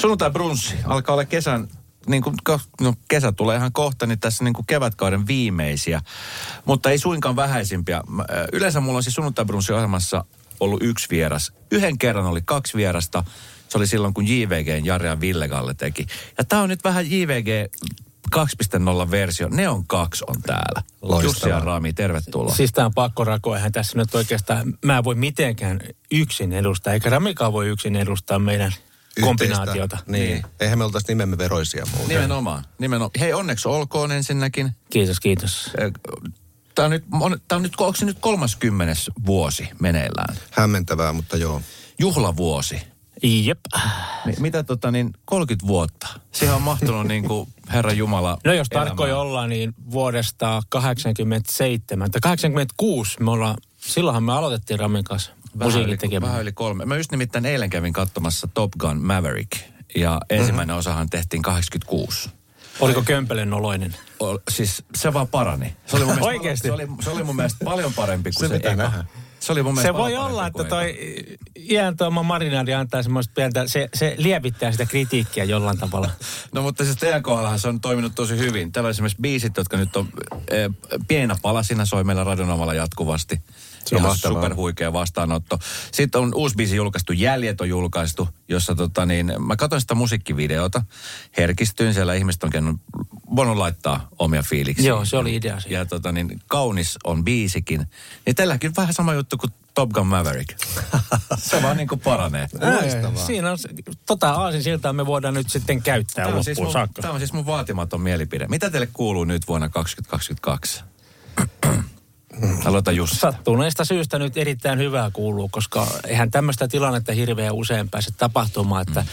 Sunnuntai brunssi alkaa olla kesän niin kuin, no, kesä tulee ihan kohta, niin tässä niin kuin kevätkauden viimeisiä, mutta ei suinkaan vähäisimpiä. Yleensä mulla on siis sunnuntai ohjelmassa ollut yksi vieras. Yhden kerran oli kaksi vierasta. Se oli silloin, kun JVG Jari ja Ville Galle teki. Ja tämä on nyt vähän JVG 2.0 versio. Neon 2 on täällä. Loistavaa. Jussi ja Rami, tervetuloa. Siis tämä on pakko rakoa. Eihän tässä nyt oikeastaan, mä en voi mitenkään yksin edustaa, eikä Ramikaan voi yksin edustaa meidän kombinaatiota. Niin. niin. Eihän me oltaisi nimemme veroisia muuten. Nimenomaan. Nimenomaan. Hei, onneksi olkoon ensinnäkin. Kiitos, kiitos. Tämä on nyt, on, tämä on nyt, onko se nyt 30 vuosi meneillään? Hämmentävää, mutta joo. Juhlavuosi. Jep. Mitä tota niin, 30 vuotta? Siihen on mahtunut niin kuin Herra Jumala No jos tarkkoja ollaan, niin vuodesta 87 tai 86 me ollaan, silloinhan me aloitettiin Ramin kanssa musiikin tekemään. Vähän yli kolme. Mä just nimittäin eilen kävin katsomassa Top Gun Maverick ja ensimmäinen mm-hmm. osahan tehtiin 86. Oliko Kömpelen oloinen? O, siis se vaan parani. Se oli mun mielestä, Oikeasti? Se oli, se oli mun mielestä paljon parempi kuin se, se eka. Nähdä. Se, oli mun se voi olla, että toi iän tuoma marinaadi antaa semmoista pientä, se, se lievittää sitä kritiikkiä jollain tavalla. no mutta siis teidän kohdallahan se on toiminut tosi hyvin. Täällä on esimerkiksi biisit, jotka nyt on e, pienä palasina soi meillä radionomalla jatkuvasti. Se on superhuikea vastaanotto. Sitten on uusi biisi julkaistu, Jäljet on julkaistu, jossa tota niin, mä katsoin sitä musiikkivideota, herkistyin siellä, ihmiset on käynyt, voinut laittaa omia fiiliksiä. Joo, se oli idea. Ja tota niin, kaunis on biisikin. Niin tälläkin vähän sama juttu kuin Top Gun Maverick. se vaan niin kuin paranee. Loistavaa. Siinä on, tota aasin siltä me voidaan nyt sitten käyttää tämä on, siis mun, tämä on siis mun vaatimaton mielipide. Mitä teille kuuluu nyt vuonna 2022? Aloita just. Sattuneesta syystä nyt erittäin hyvää kuuluu, koska eihän tämmöistä tilannetta hirveän usein pääse tapahtumaan, että mm.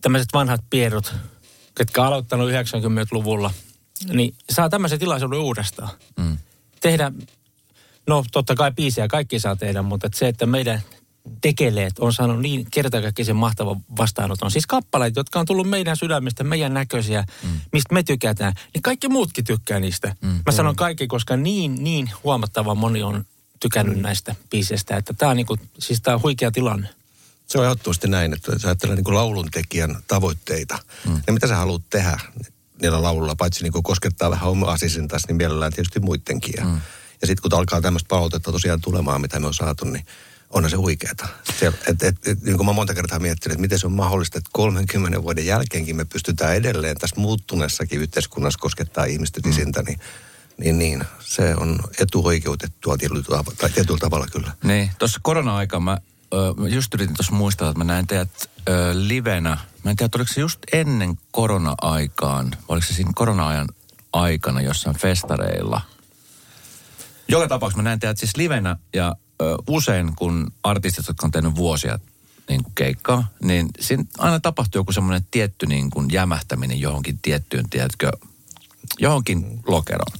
tämmöiset vanhat piedot, ketkä on aloittanut 90-luvulla, niin saa tämmöisen tilaisuuden uudestaan. Mm. Tehdä, no totta kai biisiä kaikki saa tehdä, mutta että se, että meidän tekeleet on saanut niin kertakaikkisen mahtava vastaanoton. Siis kappaleet, jotka on tullut meidän sydämestä, meidän näköisiä, mm. mistä me tykätään, niin kaikki muutkin tykkää niistä. Mm. Mä sanon kaikki, koska niin, niin huomattava moni on tykännyt mm. näistä biiseistä, että tämä on, niinku, siis tää on huikea tilanne. Se on ehdottomasti näin, että jos ajattelee niin lauluntekijän tavoitteita, mm. niin mitä sä haluat tehdä niillä laululla, paitsi niin koskettaa vähän omaa sisintäsi, niin mielellään tietysti muidenkin. Ja, mm. ja sitten kun alkaa tämmöistä palautetta tosiaan tulemaan, mitä me on saatu, niin onhan se huikeeta. et, et, et, niin kuin mä monta kertaa miettinyt, että miten se on mahdollista, että 30 vuoden jälkeenkin me pystytään edelleen tässä muuttuneessakin yhteiskunnassa koskettaa ihmisten mm. isintä, niin niin, niin, se on etuoikeutettua tietyllä tavalla, tai tietyllä tavalla kyllä. Niin, tuossa korona-aika mä just yritin tuossa muistaa, että mä näin teidät ö, livenä. Mä en tiedä, oliko se just ennen korona-aikaan, oliko se siinä korona-ajan aikana jossain festareilla. Joka tapauksessa mä näin teidät siis livenä ja usein, kun artistit, jotka on tehnyt vuosia niin kuin keikkaa, niin siinä aina tapahtuu joku semmoinen tietty niin kuin jämähtäminen johonkin tiettyyn, tiedätkö, johonkin lokeroon.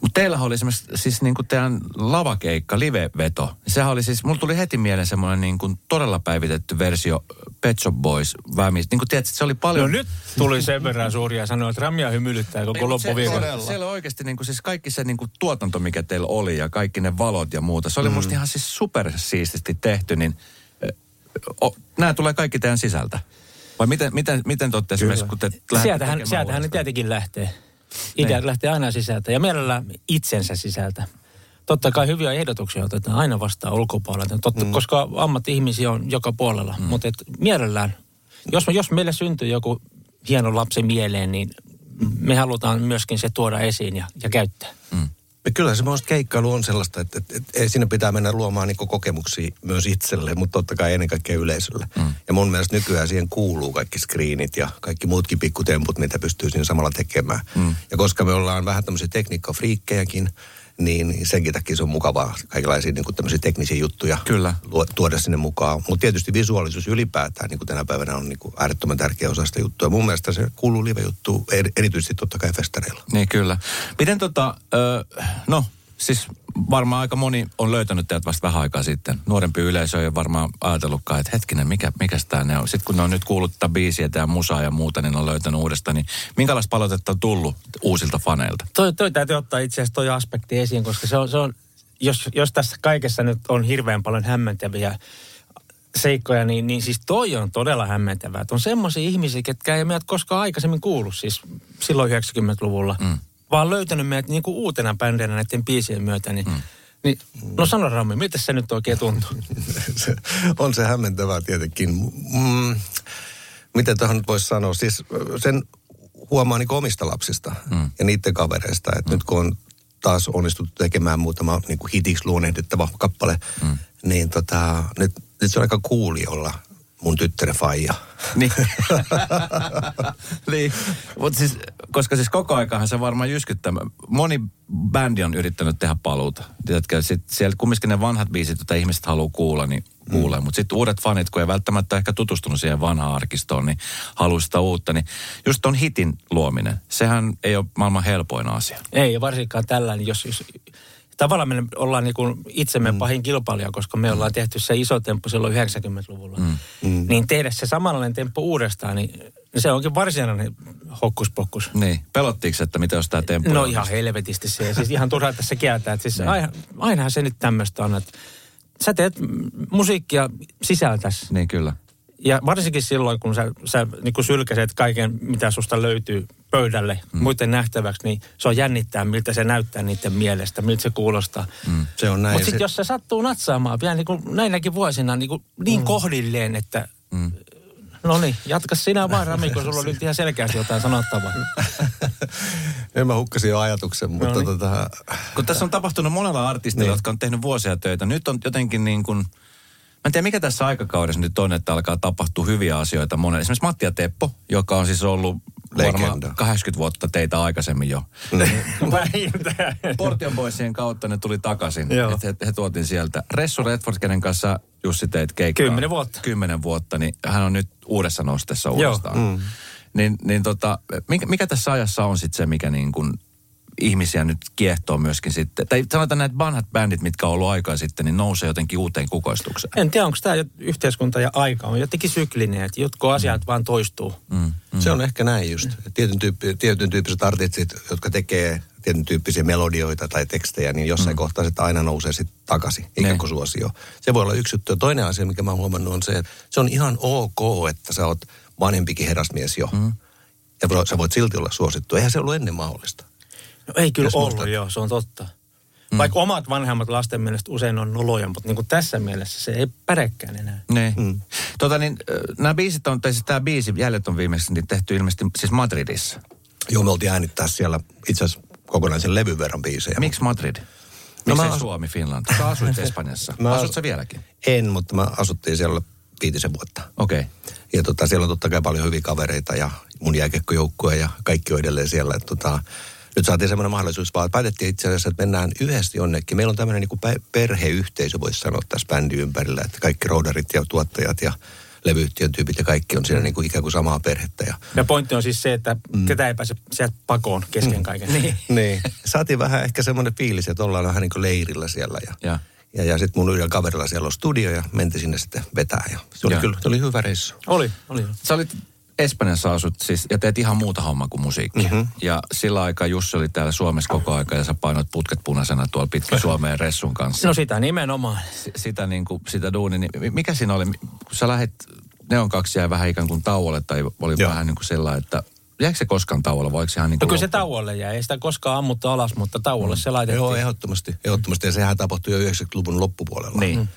Mutta teillä oli esimerkiksi siis niin kuin teidän lavakeikka, live-veto. Niin sehän oli siis, mulla tuli heti mieleen semmoinen niin kuin todella päivitetty versio Pet Shop Boys väämistä. Niin kuin tiedät, se oli paljon... No nyt tuli sen verran suuria sanoa, että Ramia hymyilyttää koko loppuviikon. Se, siellä oikeasti niin kuin, siis kaikki se niin kuin tuotanto, mikä teillä oli ja kaikki ne valot ja muuta. Se oli mm. musta ihan siis supersiististi tehty, niin o, nämä tulee kaikki teidän sisältä. Vai miten, miten, miten te olette esimerkiksi, kun te Sieltähän, sieltähän ne tietenkin lähtee. Ideat niin. lähtee aina sisältä ja mielellään itsensä sisältä. Totta kai hyviä ehdotuksia otetaan aina vastaan ulkopuolelta, totta, mm. koska ammatti-ihmisiä on joka puolella. Mm. Mutta mielellään, jos, jos meille syntyy joku hieno lapsi mieleen, niin me halutaan myöskin se tuoda esiin ja, ja käyttää. Kyllä se keikkailu on sellaista, että, että, että siinä pitää mennä luomaan niin kokemuksia myös itselle, mutta totta kai ennen kaikkea yleisölle. Mm. Ja mun mielestä nykyään siihen kuuluu kaikki screenit ja kaikki muutkin pikkutemput, mitä pystyy siinä samalla tekemään. Mm. Ja koska me ollaan vähän tämmöisiä tekniikkafriikkejäkin, niin senkin takia se on mukavaa kaikenlaisia niin teknisiä juttuja Kyllä. tuoda sinne mukaan. Mutta tietysti visuaalisuus ylipäätään niin kuin tänä päivänä on niin kuin äärettömän tärkeä osa sitä juttua. Mun mielestä se kuuluu live-juttu erityisesti totta kai festareilla. Niin kyllä. Miten tota, no siis varmaan aika moni on löytänyt teidät vasta vähän aikaa sitten. Nuorempi yleisö ei ole varmaan ajatellutkaan, että hetkinen, mikä, mikä tämä ne on. Sitten kun ne on nyt kuullut tätä biisiä ja musaa ja muuta, niin ne on löytänyt uudestaan. Niin minkälaista palautetta on tullut uusilta faneilta? Toi, toi täytyy ottaa itse asiassa toi aspekti esiin, koska se on, se on jos, jos tässä kaikessa nyt on hirveän paljon hämmentäviä seikkoja, niin, niin siis toi on todella hämmentävää. Että on semmoisia ihmisiä, ketkä ei meidät koskaan aikaisemmin kuullut, siis silloin 90-luvulla, mm. Vaan löytänyt meidät niin kuin uutena bändinä näiden biisien myötä, niin, mm. niin no sano Rami, miltä se nyt oikein tuntuu? se, on se hämmentävää tietenkin. Mm, miten tähän nyt voisi sanoa? Siis sen huomaa niin omista lapsista mm. ja niiden kavereista, että mm. nyt kun on taas onnistuttu tekemään muutama niin kuin hitiksi luonnehdittava kappale, mm. niin tota, nyt, nyt se on aika kuuli olla mun tyttären faija. Niin. niin. Mutta siis, koska siis koko aikahan se varmaan jyskyttää. Moni bändi on yrittänyt tehdä paluuta. Tiedätkö, sit siellä kumminkin ne vanhat biisit, joita ihmiset haluaa kuulla, niin kuulee. Mm. Mutta sitten uudet fanit, kun ei välttämättä ehkä tutustunut siihen vanhaan arkistoon, niin haluaa sitä uutta. Niin just ton hitin luominen, sehän ei ole maailman helpoin asia. Ei, varsinkaan tällainen, jos, jos tavallaan me ollaan niin kuin itsemme mm. pahin kilpailija, koska me ollaan tehty se iso temppu silloin 90-luvulla. Mm. Mm. Niin tehdä se samanlainen temppu uudestaan, niin se onkin varsinainen hokkuspokkus. Niin. Pelottiinko, että mitä jos tämä temppu No ihan helvetisti se. Siis ihan turhaa tässä kieltää. Siis niin. aina, ainahan se nyt tämmöistä on, että sä teet musiikkia sisältäs. Niin kyllä. Ja varsinkin silloin, kun sä, sä niin kun sylkäset kaiken, mitä susta löytyy pöydälle mm. muiden nähtäväksi, niin se on jännittää, miltä se näyttää niiden mielestä, miltä se kuulostaa. Mm. Se on näin. Mutta sitten jos se sattuu natsaamaan vielä niin kuin näinäkin vuosina niin, kuin niin mm. kohdilleen, että mm. No niin, jatka sinä vaan Rami, kun sulla oli ihan selkeästi jotain sanottavaa. en mä hukkasin jo ajatuksen, mutta no niin. tota... Kun tässä on tapahtunut monella artistilla, niin. jotka on tehnyt vuosia töitä. Nyt on jotenkin niin kuin Mä en tiedä, mikä tässä aikakaudessa nyt on, että alkaa tapahtua hyviä asioita monelle. Esimerkiksi Matti ja Teppo, joka on siis ollut varmaan 80 vuotta teitä aikaisemmin jo. Portion Boysien kautta ne tuli takaisin. Että he, he tuotiin sieltä. Ressu Redford, kenen kanssa Jussi teit keikkaa. Kymmenen vuotta. Kymmenen vuotta, niin hän on nyt uudessa nostessa uudestaan. Joo. Mm. Niin, niin tota, mikä, mikä tässä ajassa on sitten se, mikä niin kuin ihmisiä nyt kiehtoo myöskin sitten. Tai sanotaan näitä vanhat bändit, mitkä on ollut aikaa sitten, niin nousee jotenkin uuteen kukoistukseen. En tiedä, onko tämä yhteiskunta ja aika on jotenkin syklinen, että jotkut asiat mm. vaan toistuu. Mm. Mm. Se on ehkä näin just. Tietyn, tyyppi, tietyn tyyppiset artistit, jotka tekee tietyn tyyppisiä melodioita tai tekstejä, niin jossain mm. kohtaa se aina nousee sitten takaisin, ikään kuin suosio. Se voi olla yksi juttu. Ja toinen asia, mikä mä oon huomannut, on se, että se on ihan ok, että sä oot vanhempikin herrasmies jo. Mm. Ja sä voit silti olla suosittu. Eihän se ollut ennen mahdollista. No ei kyllä Jos ollut, muistat. joo, se on totta. Mm. Vaikka omat vanhemmat lasten mielestä usein on noloja, mutta niin kuin tässä mielessä se ei pärekään enää. Ne. Mm. Tota niin, nämä biisit on, tai siis tämä biisi, Jäljet on viimeksi niin tehty ilmeisesti siis Madridissa. Joo, me oltiin äänittää siellä itse asiassa kokonaisen levyn verran biisejä. Miksi Madrid? No Miksi no, Suomi, Finland? Sä asuit Espanjassa. Mä Asut sä vieläkin? En, mutta mä asuttiin siellä viitisen vuotta. Okei. Okay. Ja tota, siellä on totta kai paljon hyviä kavereita ja mun jääkekkojoukkue ja kaikki on edelleen siellä. Että tota, nyt saatiin semmoinen mahdollisuus vaan, että päätettiin itse asiassa, että mennään yhdessä jonnekin. Meillä on tämmöinen niin kuin perheyhteisö, voisi sanoa tässä bändin ympärillä, että kaikki roudarit ja tuottajat ja levyyhtiön tyypit ja kaikki on siinä niin kuin ikään kuin samaa perhettä. Ja, ja pointti on siis se, että mm. ketä ei pääse sieltä pakoon kesken mm. kaiken. niin. niin. Saatiin vähän ehkä semmoinen fiilis, että ollaan vähän niin kuin leirillä siellä. Ja, ja. Ja, ja sitten mun yhdellä kaverilla siellä on studio ja mentiin sinne sitten vetää. Ja se oli ja. kyllä, se oli hyvä reissu. Oli, oli. Sä olit Espanjassa asut siis, ja teet ihan muuta hommaa kuin musiikkia. Mm-hmm. Ja sillä aikaa Jussi oli täällä Suomessa koko aika ja sä painoit putket punaisena tuolla pitkin Suomeen Ressun kanssa. No sitä nimenomaan. S- sitä, niin kuin, sitä duuni. Niin mikä siinä oli, kun sä lähet, ne on kaksi jäi vähän ikään kuin tauolle tai oli Joo. vähän niin kuin sellainen, että Jääkö se koskaan tauolla vai ihan niin kuin No kyllä se tauolle jäi. Ei sitä koskaan ammuttu alas, mutta tauolle mm. se laitettiin. Joo, ehdottomasti. ehdottomasti. Ja sehän tapahtui jo 90-luvun loppupuolella. Niin. Mm.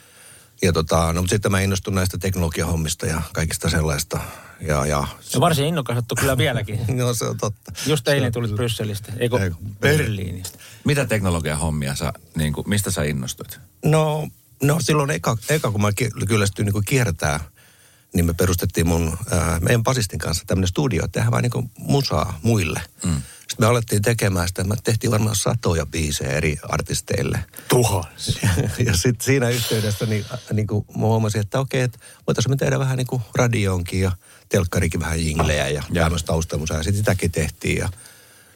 Ja tota, no, mutta sitten mä innostun näistä teknologiahommista ja kaikista sellaista. Ja, ja, ja varsin innokas kyllä vieläkin. no se on totta. Just eilen tulit Brysselistä, eikö Ei, Berliinistä. Mitä teknologiahommia sä, niin kuin, mistä sä innostuit? No, no silloin eka, eka kun mä kyllästyin niin kiertää, niin me perustettiin mun, ää, meidän basistin kanssa tämmöinen studio, että tehdään vaan niin musaa muille. Mm. Sitten me alettiin tekemään sitä, me tehtiin varmaan satoja biisejä eri artisteille. Tuhansia. ja sitten siinä yhteydessä niin, niin kuin mä huomasin, että okei, että voitaisiin me tehdä vähän niin kuin radioonkin ja telkkarikin vähän jinglejä ja, ja. tämmöistä taustamusaa. Sitten sitäkin tehtiin ja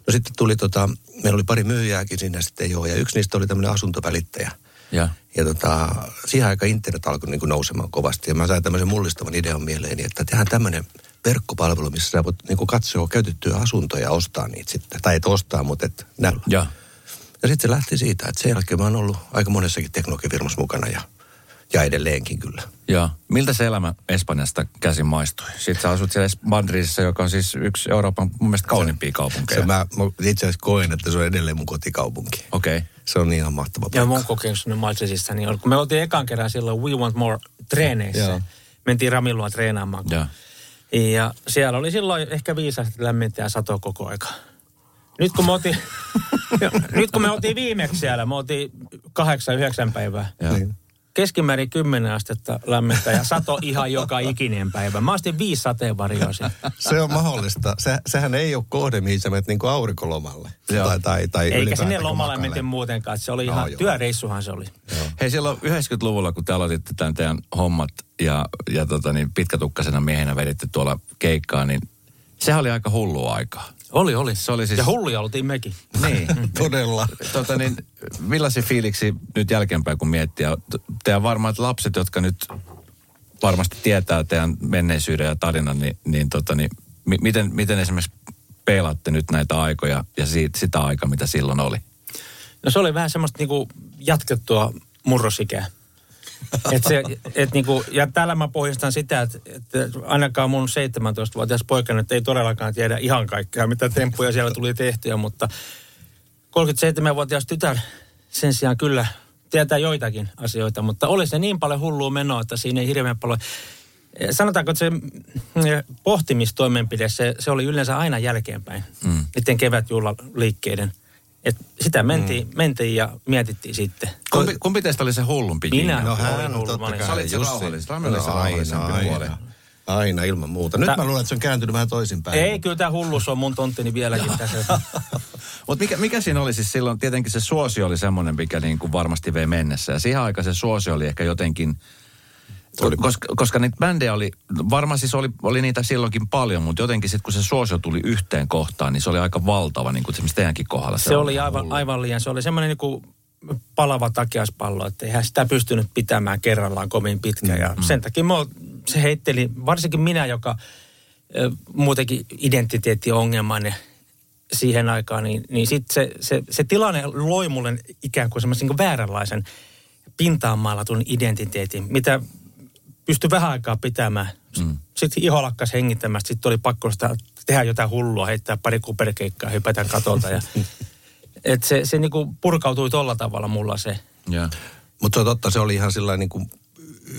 no sitten tuli tota, meillä oli pari myyjääkin siinä sitten jo ja yksi niistä oli tämmöinen asuntovälittäjä. Ja, ja tota, siihen aikaan internet alkoi niin kuin nousemaan kovasti ja mä sain tämmöisen mullistavan idean mieleeni, että tehdään tämmöinen – verkkopalvelu, missä sä voit niin kuin katsoa käytettyjä asuntoja ja ostaa niitä sitten. Tai et ostaa, mutta et näillä. Ja, ja sitten se lähti siitä, että sen jälkeen mä oon ollut aika monessakin teknologiafirmassa mukana ja, Ja edelleenkin kyllä. Joo. Miltä se elämä Espanjasta käsin maistui? Sitten sä asut siellä Madridissa, joka on siis yksi Euroopan mun mielestä kauniimpia kaupunkeja. Se mä, mä itse asiassa koen, että se on edelleen mun kotikaupunki. Okei. Okay. Se on ihan mahtava Ja paikka. mun kokemus nyt Maltsesissa, niin oli, kun me oltiin ekan kerran silloin We Want More treeneissä. Joo. Mentiin Ramilua treenaamaan. Joo. Ja siellä oli silloin ehkä viisasti lämmintä ja sato koko aika. Nyt kun me oltiin, nyt kun me oltiin viimeksi siellä, me oltiin kahdeksan, yhdeksän päivää. Niin. Keskimäärin 10 astetta lämmintä ja sato ihan joka ikinen päivä. Mä astin viisi sateenvarjoa. Se on mahdollista. Se, sehän ei ole kohde, mihin sä menet niin kuin aurinkolomalle. Joo. Tai, tai, tai Eikä sinne kun lomalle menty muutenkaan. Se oli No, ihan, joo. työreissuhan se oli. Hei, silloin 90-luvulla, kun te aloititte tämän teidän hommat ja, ja tota, niin pitkätukkasena miehenä veditte tuolla keikkaa, niin sehän oli aika hullu aikaa. Oli, oli. Se oli siis... Ja hulluja oltiin mekin. Niin. Todella. tota, niin, millaisia fiiliksi nyt jälkeenpäin, kun miettii? Teidän varmaat lapset, jotka nyt varmasti tietää teidän menneisyyden ja tarinan, niin, niin, tota, niin mi- miten, miten esimerkiksi peilaatte nyt näitä aikoja ja siitä, sitä aikaa, mitä silloin oli? No se oli vähän semmoista niinku jatkettua murrosikää. Et se, et niinku, ja täällä mä pohjistan sitä, että, että ainakaan mun 17-vuotias poika nyt ei todellakaan tiedä ihan kaikkea, mitä temppuja siellä tuli tehtyä, mutta 37-vuotias tytär sen sijaan kyllä tietää joitakin asioita, mutta oli se niin paljon hullua menoa, että siinä ei hirveän paljon... Sanotaanko, että se mm, pohtimistoimenpide, se, se oli yleensä aina jälkeenpäin, mm. niiden kevätjuhlaliikkeiden. Et sitä mentiin, mm. mentiin ja mietittiin sitten. Kumpi, kumpi teistä oli se hullumpi? Minä. No hän Olen on hullu, totta olin- kai. Sä olit se. Rami oli se No, rauhallisempi aina, puoli. aina. Aina ilman muuta. Nyt Tä- mä luulen, että se on kääntynyt vähän toisinpäin. Ei, kyllä tämä hulluus on mun tonttini vieläkin tässä. Mutta mikä, mikä siinä oli siis silloin, tietenkin se suosio oli semmoinen, mikä niin kuin varmasti vei mennessä. Ja siihen aikaan se suosio oli ehkä jotenkin, Oli- koska, koska niitä bändejä oli, varmaan siis oli, oli niitä silloinkin paljon, mutta jotenkin sitten kun se suosio tuli yhteen kohtaan, niin se oli aika valtava, niin kuin esimerkiksi teidänkin kohdalla. Se oli aivan, aivan liian, se oli semmoinen niin palava takiaspallo, että eihän sitä pystynyt pitämään kerrallaan kovin pitkä. Ja sen takia mä, se heitteli, varsinkin minä, joka ö, muutenkin identiteettiongelmainen siihen aikaan, niin, niin sit se, se, se tilanne loi mulle ikään kuin semmoisen niin vääränlaisen pintaan maalatun identiteetin, mitä pystyi vähän aikaa pitämään. Mm. Sitten iho lakkas hengittämästä, sitten oli pakko sitä tehdä jotain hullua, heittää pari kuperkeikkaa, hypätä katolta. Ja, et se se niinku purkautui tolla tavalla mulla se. Mutta se on totta, se oli ihan sillä niin kuin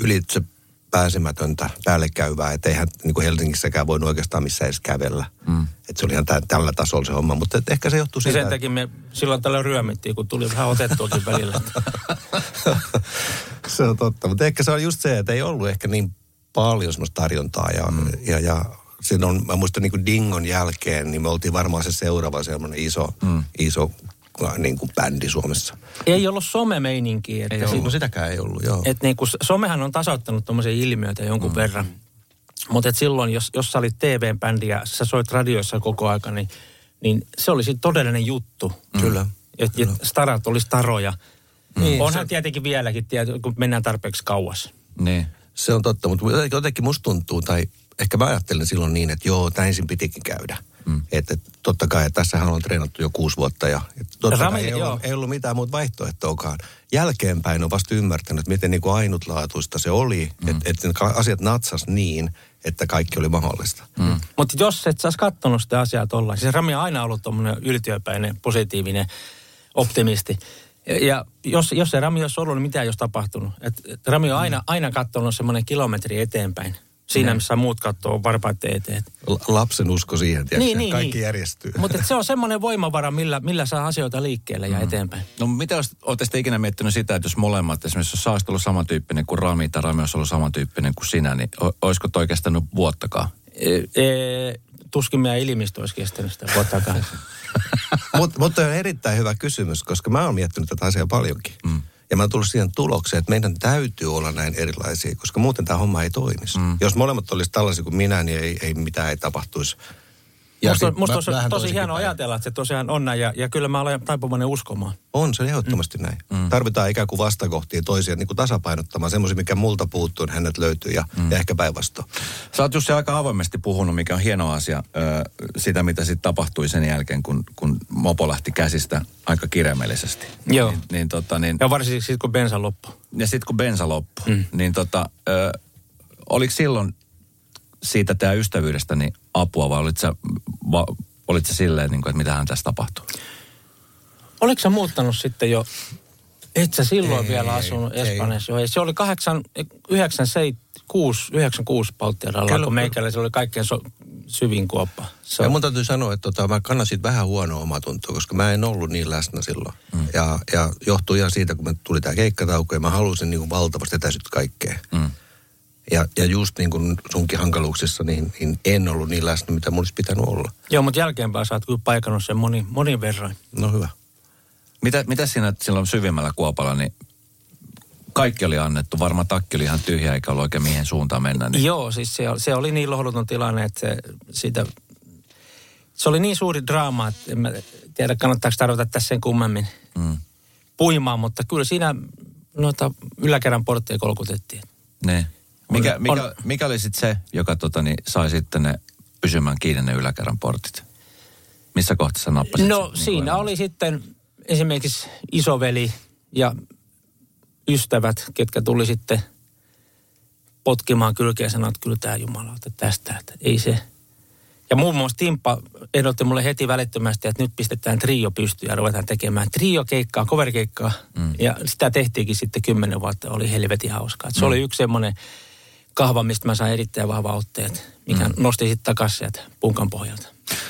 ylitse pääsemätöntä päällekkäyvää, että eihän niin kuin Helsingissäkään voinut oikeastaan missään edes kävellä. Mm. Että se oli ihan tä- tällä tasolla se homma, mutta et ehkä se johtui Ja siitä. sen takia me silloin tällä ryömittiin, kun tuli vähän otettuakin välillä. se on totta, mutta ehkä se on just se, että ei ollut ehkä niin paljon semmoista tarjontaa ja, mm. ja, ja siinä on, mä muistan niin kuin Dingon jälkeen, niin me oltiin varmaan se seuraava semmoinen iso, mm. iso niin kuin bändi Suomessa. Ei ollut somemeininkiä. Että Ei sit- ollut, no sitäkään ei ollut, joo. Et niinku, somehan on tasoittanut tuommoisia ilmiöitä jonkun mm. verran. Mutta silloin, jos, jos sä olit TV-bändi ja sä soit radioissa koko aika, niin, niin se oli todellinen juttu. Kyllä. Et, et starat oli staroja. Niin, Mm. Onhan tietenkin vieläkin, tiety, kun mennään tarpeeksi kauas. Niin. Se on totta, mutta jotenkin- jotenkin musta tuntuu, tai ehkä mä ajattelin silloin niin, että joo, tämä ensin pitikin käydä. Mm. Että et, totta kai, että tässähän on treenattu jo kuusi vuotta ja totta Rami- kai ei ollut, ei ollut mitään muuta vaihtoehtoakaan. Jälkeenpäin on vasta ymmärtänyt, miten niin kuin ainutlaatuista se oli, mm. että et asiat natsas niin, että kaikki oli mahdollista. Mm. Mutta jos et sä ois kattonut sitä asiaa tolla, siis Rami on aina ollut tuommoinen yltiöpäinen, positiivinen optimisti. Ja, ja jos, jos se Rami olisi ollut, niin mitä ei olisi tapahtunut? Et, et Rami on aina, aina katsonut semmoinen kilometri eteenpäin. Siinä, missä muut katsoo varpaiden eteen. Lapsen usko siihen, tiedätkö, niin, kaikki niin. järjestyy. Mutta se on semmoinen voimavara, millä, millä saa asioita liikkeelle ja eteenpäin. No mitä jos olette sitten ikinä miettinyt sitä, että jos molemmat, esimerkiksi jos olisit ollut samantyyppinen kuin Rami tai Rami olisi ollut samantyyppinen kuin sinä, niin olisiko toi kestänyt vuottakaan? E, e, tuskin meidän ilimistö olisi kestänyt sitä vuottakaan. Mut, mutta on erittäin hyvä kysymys, koska mä oon miettinyt tätä asiaa paljonkin. Mm. Ja mä oon tullut siihen tulokseen, että meidän täytyy olla näin erilaisia, koska muuten tämä homma ei toimisi. Mm. Jos molemmat olisi tällaisia kuin minä, niin ei, ei mitään ei tapahtuisi. Ja musta, sit musta on vähän tosi hienoa päin. ajatella, että se tosiaan on näin. Ja, ja kyllä mä olen taipuvainen uskomaan. On se ehdottomasti mm. näin. Mm. Tarvitaan ikään kuin vastakohtia toisia niin kuin tasapainottamaan. Semmoisia, mikä multa puuttuu, niin hänet löytyy ja, mm. ja ehkä päinvastoin. Sä oot Jussi aika avoimesti puhunut, mikä on hieno asia, ö, sitä mitä sitten tapahtui sen jälkeen, kun, kun mopo lähti käsistä aika kirjaimellisesti. Joo. Niin, niin, tota, niin, Ja varsinkin sitten, kun bensa loppui. ja sitten kun bensa loppui, mm. niin tota, ö, oliko silloin siitä tämä ystävyydestä niin apua vai olit sä, va, olit sä silleen, niin kuin, että mitähän tässä tapahtuu? Oliko sä muuttanut sitten jo, et sä silloin Ei, vielä asunut ei. Espanjassa? Ei. Se oli 8, 96, 96 Baltiadalla, Kyllä, kun meikällä se oli kaikkein so, syvin kuoppa. Se Ja mun täytyy sanoa, että tota, mä kannasin vähän huonoa omatuntoa, koska mä en ollut niin läsnä silloin. Mm. Ja, ja johtuu ihan siitä, kun me tuli tämä keikkatauko ja mä halusin niin kuin valtavasti etäisyyttä kaikkea. Mm. Ja, ja just niin kuin sunkin hankaluuksissa, niin, niin en ollut niin läsnä, mitä mun olisi pitänyt olla. joo, mutta jälkeenpäin sä oot kyllä paikannut sen moni, monin verran. No hyvä. Mitä, mitä siinä silloin syvimmällä kuopalla, niin kaikki oli annettu, varmaan takki oli ihan tyhjä eikä ollut oikein mihin suuntaan mennä. Niin. Joo, siis se, oli- se oli niin lohduton tilanne, että se, siitä, se oli niin suuri draama, että en mä tiedä kannattaako tarvita tässä sen kummemmin Mm. puimaan, mutta kyllä siinä noita yläkerran portteja kolkutettiin. Ne. Mikä, mikä, on- mikä oli sitten se, joka tota, niin, sai sitten ne pysymään kiinni ne yläkerran portit? Missä kohtaa sä nappasit No sen, niin siinä oli sitten esimerkiksi isoveli ja ystävät, ketkä tuli sitten potkimaan kylkeä ja sanoi, että kyllä tämä Jumala, että tästä, että ei se. Ja muun muassa Timppa ehdotti mulle heti välittömästi, että nyt pistetään trio pystyyn ja ruvetaan tekemään trio-keikkaa, cover-keikkaa. Mm. Ja sitä tehtiinkin sitten kymmenen vuotta, oli helvetin hauskaa. Et se mm. oli yksi semmoinen kahva, mistä mä sain erittäin vahva otteet, mikä mm. nosti sitten takaisin sieltä punkan pohjalta.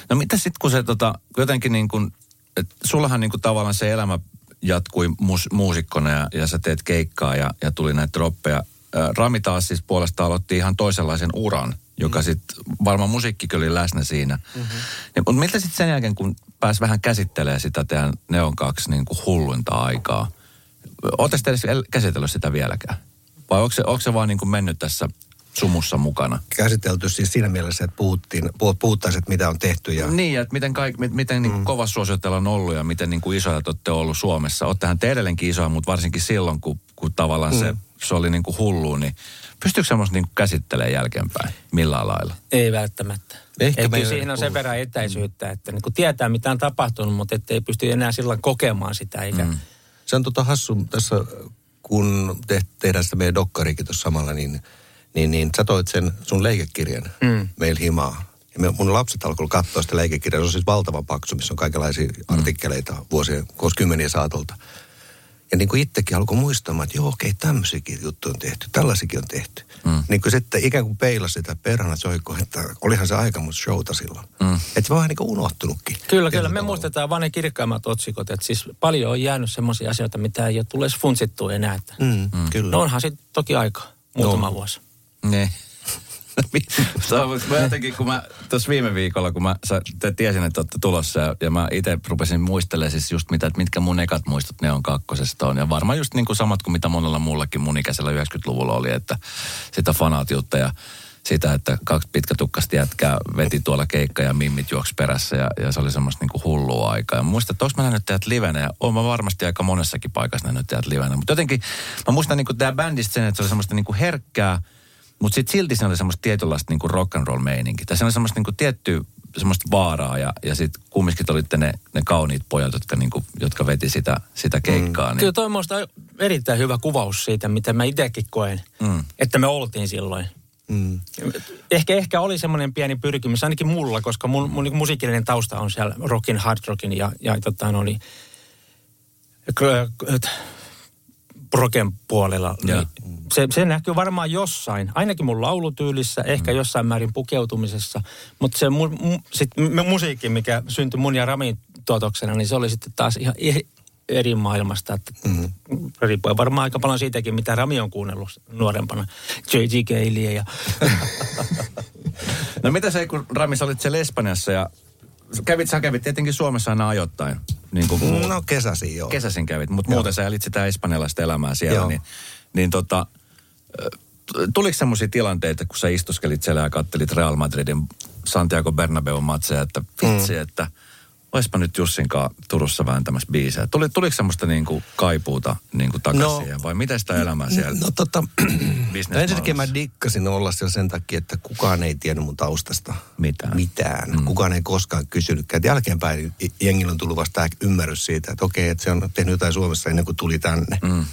No mitä sitten kun se tota, jotenkin niin kuin, että sullahan niin kuin tavallaan se elämä jatkui mus, muusikkona ja, ja sä teet keikkaa ja, ja tuli näitä droppeja. Ää, Rami taas siis puolestaan aloitti ihan toisenlaisen uran, joka mm. sitten varmaan musiikkikin oli läsnä siinä. Mm-hmm. Ja, mutta miltä sitten sen jälkeen, kun pääs vähän käsittelemään sitä teidän Neon 2 niin kuin hulluinta aikaa, Oletteko te edes el- käsitellyt sitä vieläkään? Vai onko se, onko se vaan niin kuin mennyt tässä sumussa mukana? Käsitelty siis siinä mielessä, että puhuttiin, puh- puhuttaisiin, että mitä on tehty ja Niin, että miten, kaik, mit- miten niin kuin kova suosio teillä on ollut ja miten niin kuin isoja te olette ollut Suomessa. Oottehan te edelleenkin isoja, mutta varsinkin silloin, kun, kun tavallaan se, se oli niin kuin hullu, niin pystyykö semmoista niin kuin käsittelemään jälkeenpäin millään lailla? Ei välttämättä. Ehkä Ehkä ei siihen on sen verran etäisyyttä, että niin kun tietää mitä on tapahtunut, mutta ettei pysty enää silloin kokemaan sitä. Eikä, mm. Se on tota hassu tässä, kun te, tehdään sitä meidän dokkarikin tuossa samalla, niin, niin, niin sä toit sen sun leikekirjan mm. meillä himaa. Ja me, mun lapset alkoi katsoa sitä leikekirjaa. Se on siis valtavan paksu, missä on kaikenlaisia mm. artikkeleita vuosien, vuosikymmenien saatolta. Ja niin kuin itsekin alkoi muistamaan, että joo, okei, tämmöisiäkin juttuja on tehty, tällaisikin on tehty. Mm. Niin kuin sitten ikään kuin peilasi sitä perhana soikkoa, että olihan se aika musta showta silloin. Mm. Että vähän niin kuin unohtunutkin. Kyllä, kyllä. Me tavalla. muistetaan vain ne kirkkaimmat otsikot. Että siis paljon on jäänyt semmoisia asioita, mitä ei ole tule edes funtsittua enää. Että Mm, mm. Kyllä. No onhan sitten toki aika, muutama No. vuosi. Ne. Mä jotenkin, kun mä tuossa viime viikolla, kun mä sä, te tiesin, että olette tulossa ja, ja mä itse rupesin muistelemaan siis just mitä, että mitkä mun ekat muistot ne on kakkosesta on. Ja varmaan just niin kuin samat kuin mitä monella muullakin mun ikäisellä 90-luvulla oli, että sitä fanaatiutta ja sitä, että kaksi pitkätukkasta jätkää veti tuolla keikka ja mimmit juoksi perässä ja, ja se oli semmoista niin kuin hullua aikaa. Ja muistan, että mä nähnyt teidät livenä ja oon mä varmasti aika monessakin paikassa nähnyt teidät livenä. Mutta jotenkin mä muistan niin kuin tämä bändistä sen, että se oli semmoista niin kuin herkkää, mutta sitten silti se oli semmoista tietynlaista niinku rock and roll meininki. Tai se oli semmoista niinku tiettyä semmoista vaaraa ja, ja sitten kumminkin olitte ne, ne kauniit pojat, jotka, niinku, jotka veti sitä, sitä keikkaa. Mm. Kyllä Niin, toi on erittäin hyvä kuvaus siitä, mitä mä itsekin koen, Mm. että me oltiin silloin. Mm. Ehkä, ehkä oli semmoinen pieni pyrkimys, ainakin mulla, koska mun, mun niin musiikillinen tausta on siellä rockin, hard rockin ja, ja tota, no, niin, rocken puolella. Niin se, se näkyy varmaan jossain, ainakin mun laulutyylissä, ehkä jossain määrin pukeutumisessa. Mutta se mu, mu, sit mu- musiikki, mikä syntyi mun ja Ramin tuotoksena, niin se oli sitten taas ihan eri maailmasta. Että mm-hmm. Riippuen varmaan aika paljon siitäkin, mitä Rami on kuunnellut nuorempana. J.G. Galeä ja no mitä se, kun Rami, sä olit siellä Espanjassa ja kävit, sä kävit tietenkin Suomessa aina ajoittain. Niin kuin No kesäsi joo. kesäsin kävit, mutta Joo. muuten sä elit sitä espanjalaista elämää siellä, Joo. niin, niin tota, tuliko semmoisia tilanteita, kun sä istuskelit siellä ja kattelit Real Madridin Santiago Bernabeu matseja, että vitsi, mm. että oispa nyt Jussinkaan Turussa vääntämässä biisejä. Tuli, tuliko semmoista niin kuin kaipuuta niin kuin takaisin no, vai miten sitä elämää siellä? No tota, no ensinnäkin mä dikkasin olla siellä sen takia, että kukaan ei tiennyt mun taustasta mitään. mitään. Mm. Kukaan ei koskaan kysynytkään. Jälkeenpäin jengillä on tullut vasta ymmärrys siitä, että okei, että se on tehnyt jotain Suomessa ennen kuin tuli tänne. Mm.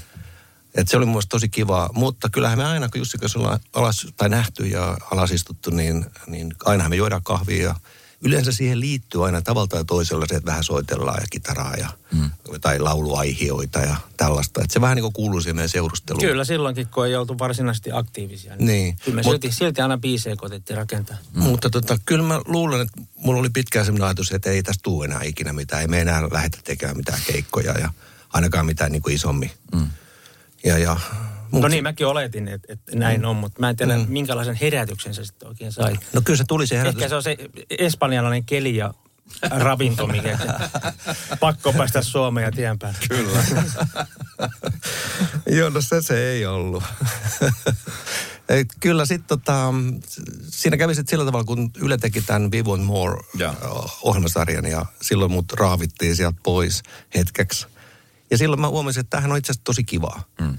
Et se oli mun tosi kivaa, mutta kyllähän me aina, kun Jussi kanssa ollaan alas, tai nähty ja alasistuttu, niin, niin ainahan me juodaan kahvia ja yleensä siihen liittyy aina tavalla tai toisella se, että vähän soitellaan ja kitaraa ja, mm. tai lauluaihioita ja tällaista. Että se vähän niin kuin kuuluu siihen meidän seurusteluun. Kyllä silloinkin, kun ei oltu varsinaisesti aktiivisia. Niin, niin. Kyllä me Mut, silti, silti aina biisejä koitettiin rakentaa. Mm. Mutta tota, kyllä mä luulen, että mulla oli pitkään sellainen ajatus, että ei tästä tule enää ikinä mitään. Ei me enää lähdetä tekemään mitään keikkoja ja ainakaan mitään niin kuin isommin. Mm. Ja, ja Mut... No niin, mäkin oletin, että, että näin mm. on, mutta mä en tiedä, mm. minkälaisen herätyksen se sitten oikein sai. No kyllä se tuli se herätys. Ehkä se on se espanjalainen keli ja ravinto, mikä pakko päästä Suomeen ja tien päälle. Kyllä. Joo, no se se ei ollut. Et kyllä sitten tota, siinä kävi sitten sillä tavalla, kun Yle teki tämän We Want More ja. ohjelmasarjan ja silloin mut raavittiin sieltä pois hetkeksi. Ja silloin mä huomasin, että tämähän on itse asiassa tosi kivaa. Mm.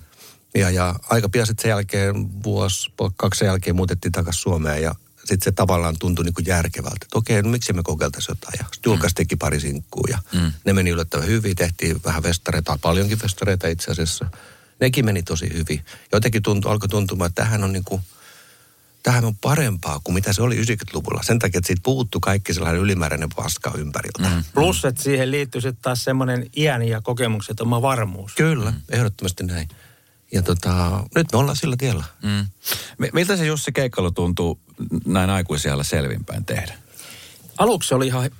Ja, ja aika pian sitten sen jälkeen, vuosi, kaksi jälkeen muutettiin takaisin Suomeen ja sitten se tavallaan tuntui niin kuin järkevältä. Että okei, no miksi me kokeiltaisiin jotain. Ja sitten Julkas mm. teki pari sinkkuu ja mm. ne meni yllättävän hyvin. Tehtiin vähän festareita, paljonkin festareita itse asiassa. Nekin meni tosi hyvin. Jotenkin tuntui, alkoi tuntumaan, että tähän on niin kuin, tähän on parempaa kuin mitä se oli 90-luvulla. Sen takia, että siitä puuttu kaikki sellainen ylimääräinen paska ympäriltä. Mm. Plus, että siihen liittyy sitten taas semmoinen iän ja kokemukset, oma varmuus. Kyllä, mm. ehdottomasti näin. Ja tota, nyt me ollaan sillä tiellä. Mm. Miltä se Jussi Keikkailu tuntuu näin aikuisella selvinpäin tehdä? Aluksi oli ihan,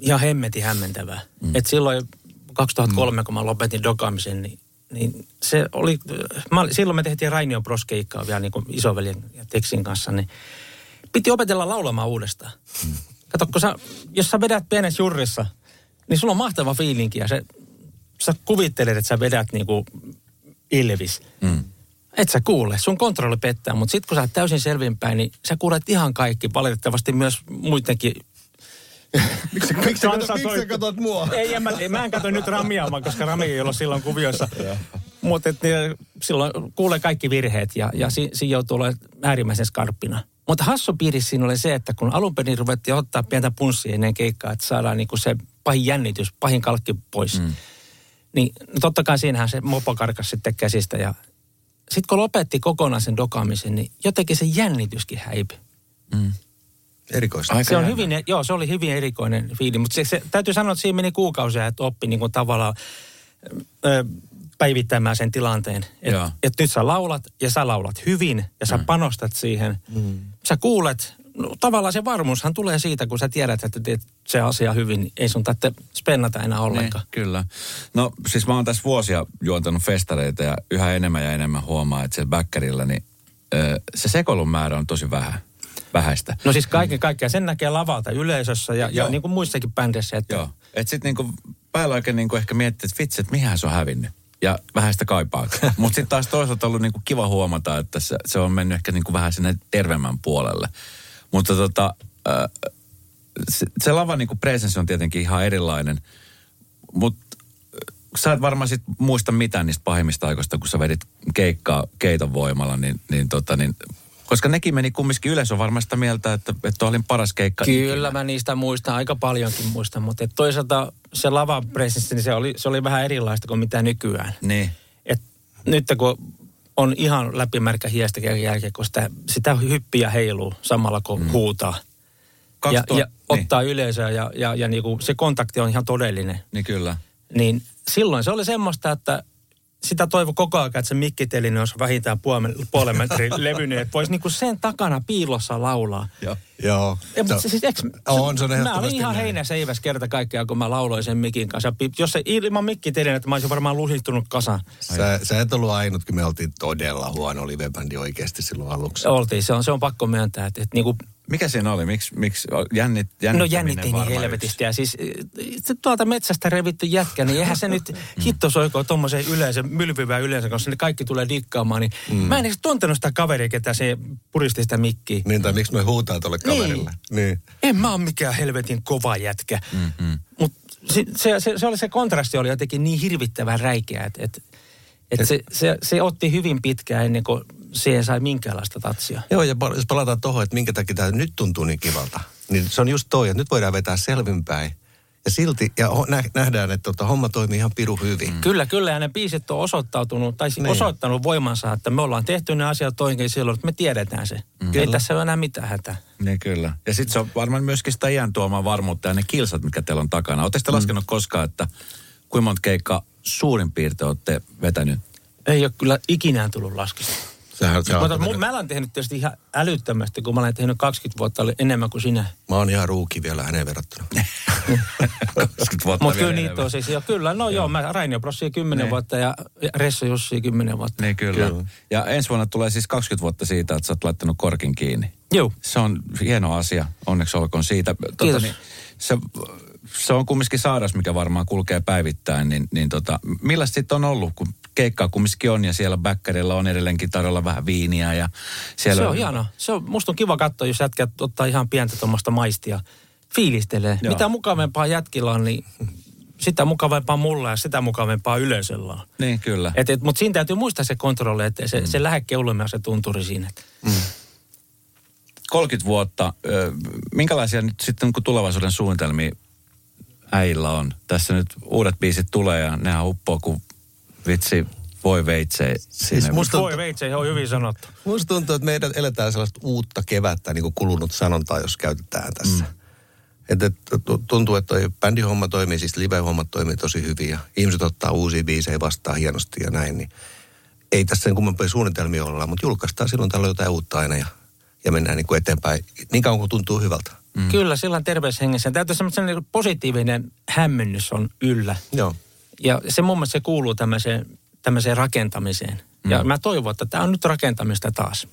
ihan hemmeti hämmentävää. Mm. Et silloin 2003, mm. kun mä lopetin dokaamisen, niin, niin se oli, mä, silloin me tehtiin Rainio Proskeikkaa vielä niin kuin isoveljen ja Teksin kanssa, niin piti opetella laulamaan uudestaan. Mm. Kato, kun sä, jos sä vedät pienessä jurrissa, niin sulla on mahtava fiilinki ja se, sä kuvittelet, että sä vedät niin kuin Ilvis. Mm. Et sä kuule, sun kontrolli pettää, mutta sitten kun sä oot täysin selvinpäin, niin sä kuulet ihan kaikki, valitettavasti myös muidenkin Miksi, miksi, miksi sä katsot mua? Ei, en mä, mä en katso nyt Ramia, koska Rami ei ole silloin kuviossa. Mutta niin, silloin kuulee kaikki virheet ja, ja si, siinä joutuu olemaan äärimmäisen skarppina. Mutta hassu piiri siinä oli se, että kun alun perin ruvettiin ottaa pientä punssia ennen keikkaa, että saadaan niinku se pahin jännitys, pahin kalkki pois. Mm. Niin no totta kai siinähän se mopo karkas sitten käsistä ja sitten kun lopetti kokonaan sen dokaamisen, niin jotenkin se jännityskin häipi. Mm. Erikoista. Aika se on hyvin, joo, se oli hyvin erikoinen fiili, mutta se, se, täytyy sanoa, että siinä meni kuukausia, että oppi niin kuin tavallaan ö, päivittämään sen tilanteen. Että et nyt sä laulat ja sä laulat hyvin ja sä mm. panostat siihen. Mm. Sä kuulet no, tavallaan se varmuushan tulee siitä, kun sä tiedät, että teet se asia hyvin, niin ei sun tarvitse spennata enää ollenkaan. Niin, kyllä. No siis mä oon tässä vuosia juontanut festareita ja yhä enemmän ja enemmän huomaa, että siellä backerilla niin ö, se sekoilun määrä on tosi vähän vähäistä. No siis kaiken kaikkiaan sen näkee lavalta yleisössä ja, ja niin kuin muissakin bändeissä. Että... Joo, että sitten niin kuin päällä oikein niin kuin ehkä miettii, että vitsi, että mihän se on hävinnyt. Ja vähän sitä kaipaa. Mutta sitten taas toisaalta ollut niin kuin kiva huomata, että se, se on mennyt ehkä niin kuin vähän sinne terveemmän puolelle. Mutta tota, äh, se, se lavan niin presenssi on tietenkin ihan erilainen. Mutta sä et varmaan sit muista mitään niistä pahimmista aikoista, kun sä vedit keikkaa keiton voimalla, niin, niin, tota, niin koska nekin meni kumminkin yleisö varmaan sitä mieltä, että, että olin paras keikka. Kyllä ikinä. mä niistä muistan, aika paljonkin muistan, mutta toisaalta se lavapresenssi, niin se oli, se oli vähän erilaista kuin mitä nykyään. Niin. Et nyt kun on ihan läpimärkä hiestä jälkeen, kun sitä, sitä hyppiä heiluu samalla kun mm. huutaa. 2000, ja, ja niin. ottaa yleisöä ja, ja, ja niinku se kontakti on ihan todellinen. Niin kyllä. Niin silloin se oli semmoista, että sitä toivo koko ajan, että se mikkitelinen olisi vähintään puolen, puolen metrin levyinen, että voisi niinku sen takana piilossa laulaa. Joo. Joo. Ja, mutta siis, eks, on, se on Mä olin ihan heinäseiväs kerta kaikkiaan, kun mä lauloin sen mikin kanssa. Jos se ilman mikkitelinen, että mä olisin varmaan lusittunut kasaan. Sä, sä et ollut ainut, kun me oltiin todella huono live oikeasti silloin aluksi. Oltiin, se on, se on pakko myöntää. Että, että niinku, Mikä siinä oli? Miksi miksi jännit, No jännitti niin helvetisti. Ja siis se tuolta metsästä revitty jätkä, niin eihän se nyt hitto soikoo tuommoisen yleensä, mylvyvään yleensä, koska ne kaikki tulee dikkaamaan. Niin mm. Mä en edes tuntenut sitä kaveria, ketä se puristi sitä mikkiä. Niin, tai miksi me huutaa tuolle kaverille. Niin. En mä oo mikään helvetin kova jätkä. Mm-hmm. Mutta se, se, se, se, oli se kontrasti oli jotenkin niin hirvittävän räikeä, että et, et se, se, se, otti hyvin pitkään ennen kuin siihen sai minkäänlaista tatsia. Joo, ja jos palataan tuohon, että minkä takia tämä nyt tuntuu niin kivalta, niin se on just toi, että nyt voidaan vetää selvinpäin. Ja silti, ja nähdään, että tota, homma toimii ihan piru hyvin. Mm. Kyllä, kyllä, ja ne biisit on osoittautunut, tai niin. Niin. osoittanut voimansa, että me ollaan tehty ne asiat oikein silloin, että me tiedetään se. Mm. Ei tässä ole enää mitään hätää. Niin kyllä. Ja sitten se on varmaan myöskin sitä iän tuomaa varmuutta ja ne kilsat, mitkä teillä on takana. Oletteko te laskenut koskaan, että kuinka monta keikkaa suurin piirtein olette vetänyt? Ei ole kyllä ikinä tullut laskista. Sehän, se on, Mutta mun, mä olen tehnyt tietysti ihan älyttömästi, kun mä olen tehnyt 20 vuotta enemmän kuin sinä. Mä oon ihan ruuki vielä hänen verrattuna. 20 vuotta Mutta kyllä niitä on siis, jo, kyllä, no joo, mä Rainio Prossia 10 Niin. vuotta ja Resso Jussi 10 vuotta. Niin kyllä. Kyllä. Ja ensi vuonna tulee siis 20 vuotta siitä, että sä oot laittanut korkin kiinni. Joo. Se on hieno asia. Onneksi olkoon siitä. Kiitos. niin, se, se on kumminkin saaras, mikä varmaan kulkee päivittäin. Niin, niin tota, millaista sitten on ollut, kun keikkaa kumminkin on ja siellä backerilla on edelleenkin tarjolla vähän viiniä ja siellä Se on hienoa. Se on, musta on kiva katsoa, jos jätkät ottaa ihan pientä tuommoista maistia. Fiilistelee. Joo. Mitä mukavampaa jätkillä on, niin sitä mukavampaa mulla ja sitä mukavampaa yleisöllä on. Niin kyllä. Et, et, Mutta siinä täytyy muistaa se kontrolli, että se, mm. se lähde keulumia se tunturi siinä. Et 30 vuotta. Minkälaisia nyt sitten kun tulevaisuuden suunnitelmia äillä on? Tässä nyt uudet biisit tulee ja nehän uppoo kuin vitsi voi veitsee. Siis musta, Voi veitse, se on hyvin sanottu. musta tuntuu, että meidän eletään sellaista uutta kevättä, niin kuin kulunut sanontaa, jos käytetään tässä. Mm. Että et, tu- tuntuu, että toi bändihomma toimii, siis live-hommat toimii tosi hyvin ja ihmiset ottaa uusia biisejä vastaan hienosti ja näin, niin ei tässä sen kummempia suunnitelmia olla, mutta julkaistaan silloin tällöin jotain uutta aina ja, ja mennään niin kuin eteenpäin niin kauan kuin tuntuu hyvältä. Mm. Kyllä, sillä on terveyshengessä. Täytyy semmoinen niin positiivinen hämmennys on yllä. Joo. Ja se mun mielestä se kuuluu tämmöiseen, tämmöiseen rakentamiseen. Ja mä toivon, että tämä on nyt rakentamista taas.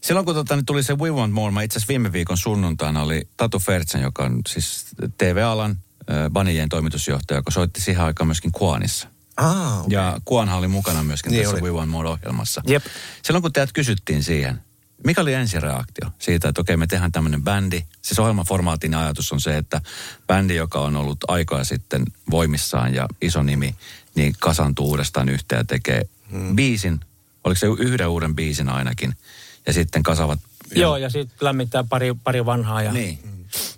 Silloin kun tota, niin tuli se We Want More, mä itse asiassa viime viikon sunnuntaina oli Tatu Fertsen, joka on siis TV-alan äh, Banijien toimitusjohtaja, joka soitti siihen aikaan myöskin Kuanissa. Ah, okay. Ja Kuanhan oli mukana myöskin Niin tässä oli. We Want More-ohjelmassa. Jep. Silloin kun teidät kysyttiin siihen, mikä oli ensireaktio siitä, että okei me tehdään tämmöinen bändi. Siis ohjelmaformaatin ajatus on se, että bändi, joka on ollut aikaa sitten voimissaan ja iso nimi, niin kasantuu uudestaan yhteen ja tekee hmm. biisin. Oliko se yhden uuden biisin ainakin? Ja sitten kasavat. Joo, ja sitten lämmittää pari, pari vanhaa. Ja... Niin.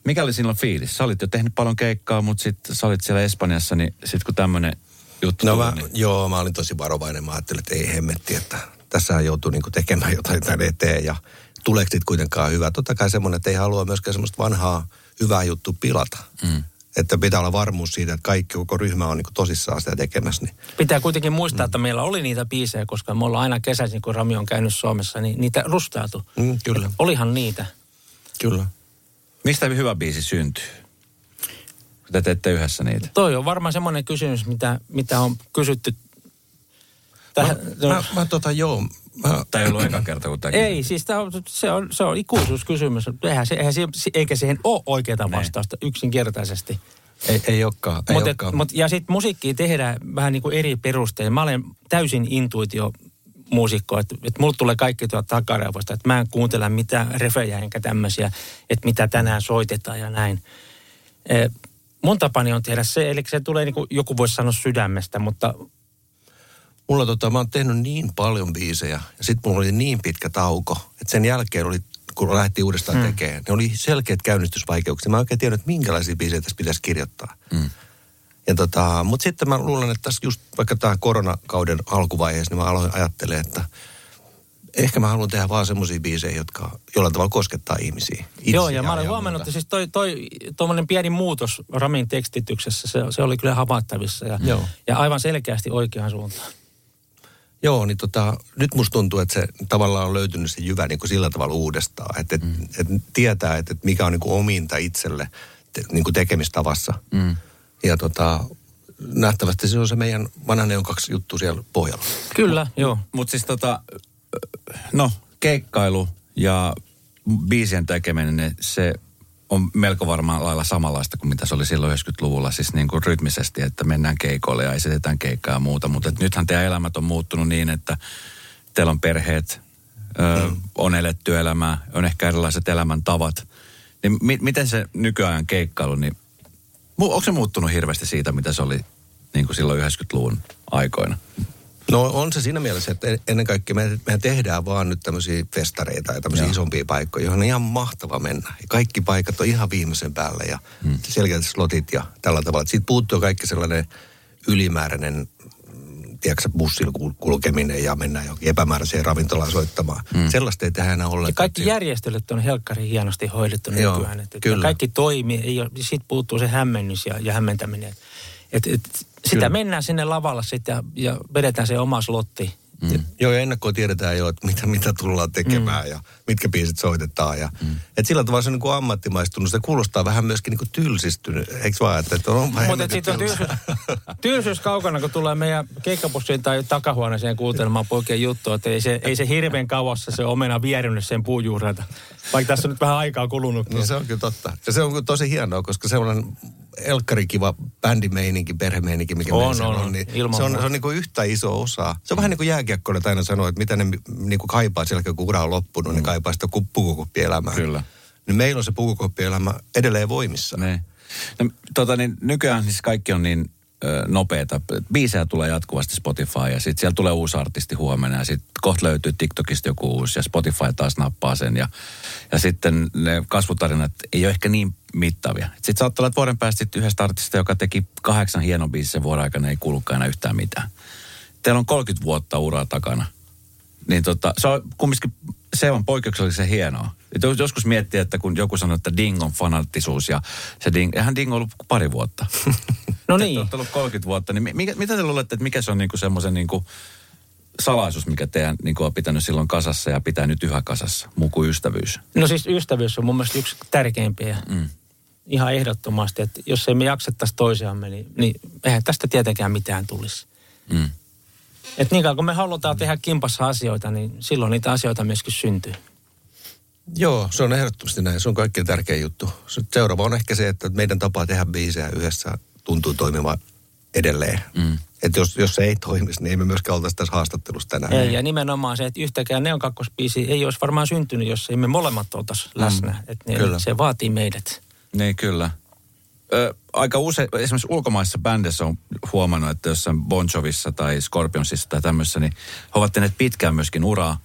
Mikä oli silloin fiilis? Sä olit jo tehnyt paljon keikkaa, mutta sitten sä olit siellä Espanjassa, niin sitten kun tämmöinen juttu No tuli, mä, niin... joo, mä olin tosi varovainen. Mä ajattelin, että ei hemmetti, että tässä joutuu niinku tekemään jotain tänne eteen ja tuleeko sit kuitenkaan hyvä. Totta kai semmoinen, että ei halua myöskään semmoista vanhaa hyvää juttu pilata. Mm. Että pitää olla varmuus siitä, että kaikki, koko ryhmä on niinku tosissaan sitä tekemässä. Niin. Pitää kuitenkin muistaa, mm. että meillä oli niitä biisejä, koska me ollaan aina kesäisin, kun Rami on käynyt Suomessa, niin niitä rustaatu. Mm, kyllä, Olihan niitä. kyllä. Mistä hyvä biisi syntyy? Kun te teette yhdessä niitä. Toi on varmaan semmoinen kysymys, mitä, mitä on kysytty. Tähän, Mä, mä, mä tota joo, mä, Tämä ei ollut eka kerta, kun tämä Ei, siis tää on, se, on, se on ikuisuuskysymys. Eihän se, eihän se, eikä siihen ole oikeaa vastausta yksinkertaisesti. ei, ei olekaan. Ei Mut, olekaan. mut, ja sitten musiikkia tehdään vähän niin kuin eri perustein. Mä olen täysin intuitio muusikko, että, että mulle tulee kaikki tuolta takaraivosta, että mä en kuuntele mitään refejä enkä tämmöisiä, että mitä tänään soitetaan ja näin. Eh, mun tapani on tehdä se, eli se tulee niin kuin joku voisi sanoa sydämestä, mutta Mulla tota, mä oon tehnyt niin paljon biisejä ja sitten mulla oli niin pitkä tauko, että sen jälkeen oli, kun lähdettiin uudestaan hmm. tekemään, ne oli selkeät käynnistysvaikeuksia. Mä en oikein tiennyt, että minkälaisia biisejä tässä pitäisi kirjoittaa. Mm. Ja tota, mutta sitten mä luulen, että tässä just vaikka tämän koronakauden alkuvaiheessa, niin mä aloin ajattelemaan, että ehkä mä haluan tehdä vaan semmoisia biisejä, jotka jollain tavalla koskettaa ihmisiä. Joo, ja mä olen huomannut, että siis toi, toi tuommoinen pieni muutos Ramin tekstityksessä, se, se oli kyllä havaittavissa ja, Joo. ja aivan selkeästi oikeaan suuntaan. Joo, niin tota, nyt musta tuntuu, että se tavallaan on löytynyt se jyvä niin kuin sillä tavalla uudestaan. Että et, mm. et tietää, että et mikä on niin kuin ominta itselle te, niin kuin tekemistavassa. Mm. Ja tota, nähtävästi se on se meidän vanha Neon kaksi juttu siellä pohjalla. Kyllä, joo. Mutta siis tota, no, keikkailu ja biisien tekeminen, niin se on melko varmaan lailla samanlaista kuin mitä se oli silloin 90-luvulla, siis niin kuin rytmisesti, että mennään keikoille ja esitetään keikkaa ja muuta. Mutta nythän teidän elämät on muuttunut niin, että teillä on perheet, ö, mm. on eletty elämää, on ehkä erilaiset elämäntavat. Niin mi- miten se nykyajan keikkailu, niin mu- onko se muuttunut hirveästi siitä, mitä se oli niin kuin silloin 90-luvun aikoina? No on se siinä mielessä, että ennen kaikkea me, mehän tehdään vaan nyt tämmöisiä festareita ja tämmöisiä Joo. isompia paikkoja, johon on ihan mahtava mennä. Ja kaikki paikat on ihan viimeisen päällä ja hmm. selkeät slotit ja tällä tavalla. Siitä puuttuu kaikki sellainen ylimääräinen mm, tiedätkö, bussilla kul- kulkeminen ja mennään johonkin epämääräiseen ravintolaan soittamaan. Hmm. Sellaista ei tehdä enää Ja ollenkaan. kaikki järjestelyt on helkkari hienosti hoidettu Joo, nykyään. Että, kyllä. kaikki toimii, ei ole, siitä puuttuu se hämmennys ja, ja hämmentäminen. Et, et, sitä Kyllä. mennään sinne lavalle sitten ja, ja vedetään se oma slotti. Mm. Joo, ja ennakkoon tiedetään jo, että mitä, mitä tullaan tekemään mm. ja mitkä biisit soitetaan. Ja, mm. et sillä tavalla se on niin kuin ammattimaistunut. Se kuulostaa vähän myöskin niin kuin tylsistynyt, eikö vaan? Että, että on Mutta siitä on tylsyys, tylsyys kaukana, kun tulee meidän keikkapussiin tai takahuoneeseen kuuntelemaan poikien juttua. Että ei se, ei se hirveän kauassa se omena vierinyt sen puujuurelta. Vaikka tässä on nyt vähän aikaa kulunutkin. No se on kyllä totta. Ja se on tosi hienoa, koska sellainen elkkarikiva bändimeininki, perhemeininki, mikä On, on, on, niin ilman se on, se on niin kuin yhtä iso osa. Se on vähän niin kuin jääkiekkoilijat aina sanoo, että mitä ne niin kuin kaipaa siellä, kun ura on loppunut, mm. ne kaipaa sitä ku- pukukoppielämää. Kyllä. Niin meillä on se pukukoppielämä edelleen voimissa. Niin. No, tota, niin nykyään siis kaikki on niin ö, nopeeta. Biisejä tulee jatkuvasti Spotify ja sitten siellä tulee uusi artisti huomenna ja sitten kohta löytyy TikTokista joku uusi ja Spotify taas nappaa sen ja, ja sitten ne kasvutarinat ei ole ehkä niin mittavia. Sitten saattaa olla, että vuoden päästä yhdestä artistista, joka teki kahdeksan hienon biisin vuoden aikana, ei kuulukaan enää yhtään mitään. Teillä on 30 vuotta uraa takana. Niin tota, se on kumminkin, se on poikkeuksellisen hienoa. Et jos- joskus miettii, että kun joku sanoo, että Dingon fanattisuus ja se Ding, eihän Dingo ollut pari vuotta. No niin. olette ollut 30 vuotta, niin mikä, mitä te luulette, että mikä se on niinku semmoisen niinku salaisuus, mikä teidän niinku on pitänyt silloin kasassa ja pitää nyt yhä kasassa, muu kuin ystävyys? No siis ystävyys on mun mielestä yksi tärkeimpiä. Mm. Ihan ehdottomasti, että jos ei me jaksettaisi toisiamme, niin, niin eihän tästä tietenkään mitään tulisi. Mm. Et niin kauan kun me halutaan tehdä kimpassa asioita, niin silloin niitä asioita myöskin syntyy. Joo, se on ehdottomasti näin. Se on kaikkein tärkein juttu. Se- Seuraava on ehkä se, että meidän tapa tehdä biisejä yhdessä tuntuu toimiva edelleen. Mm. Että jos, jos se ei toimisi, niin ei me myöskään oltaisi tässä haastattelussa tänään. Ei, ja nimenomaan se, että yhtäkään Neon kakkosbiisi ei olisi varmaan syntynyt, jos ei me molemmat oltaisi läsnä. Mm. Et niin, Kyllä. Se vaatii meidät. Niin, kyllä. Ö, aika usein, esimerkiksi ulkomaissa bändeissä on huomannut, että jossain Bon Jovissa tai Scorpionsissa tai tämmöisessä, niin he ovat tehneet pitkään myöskin uraa,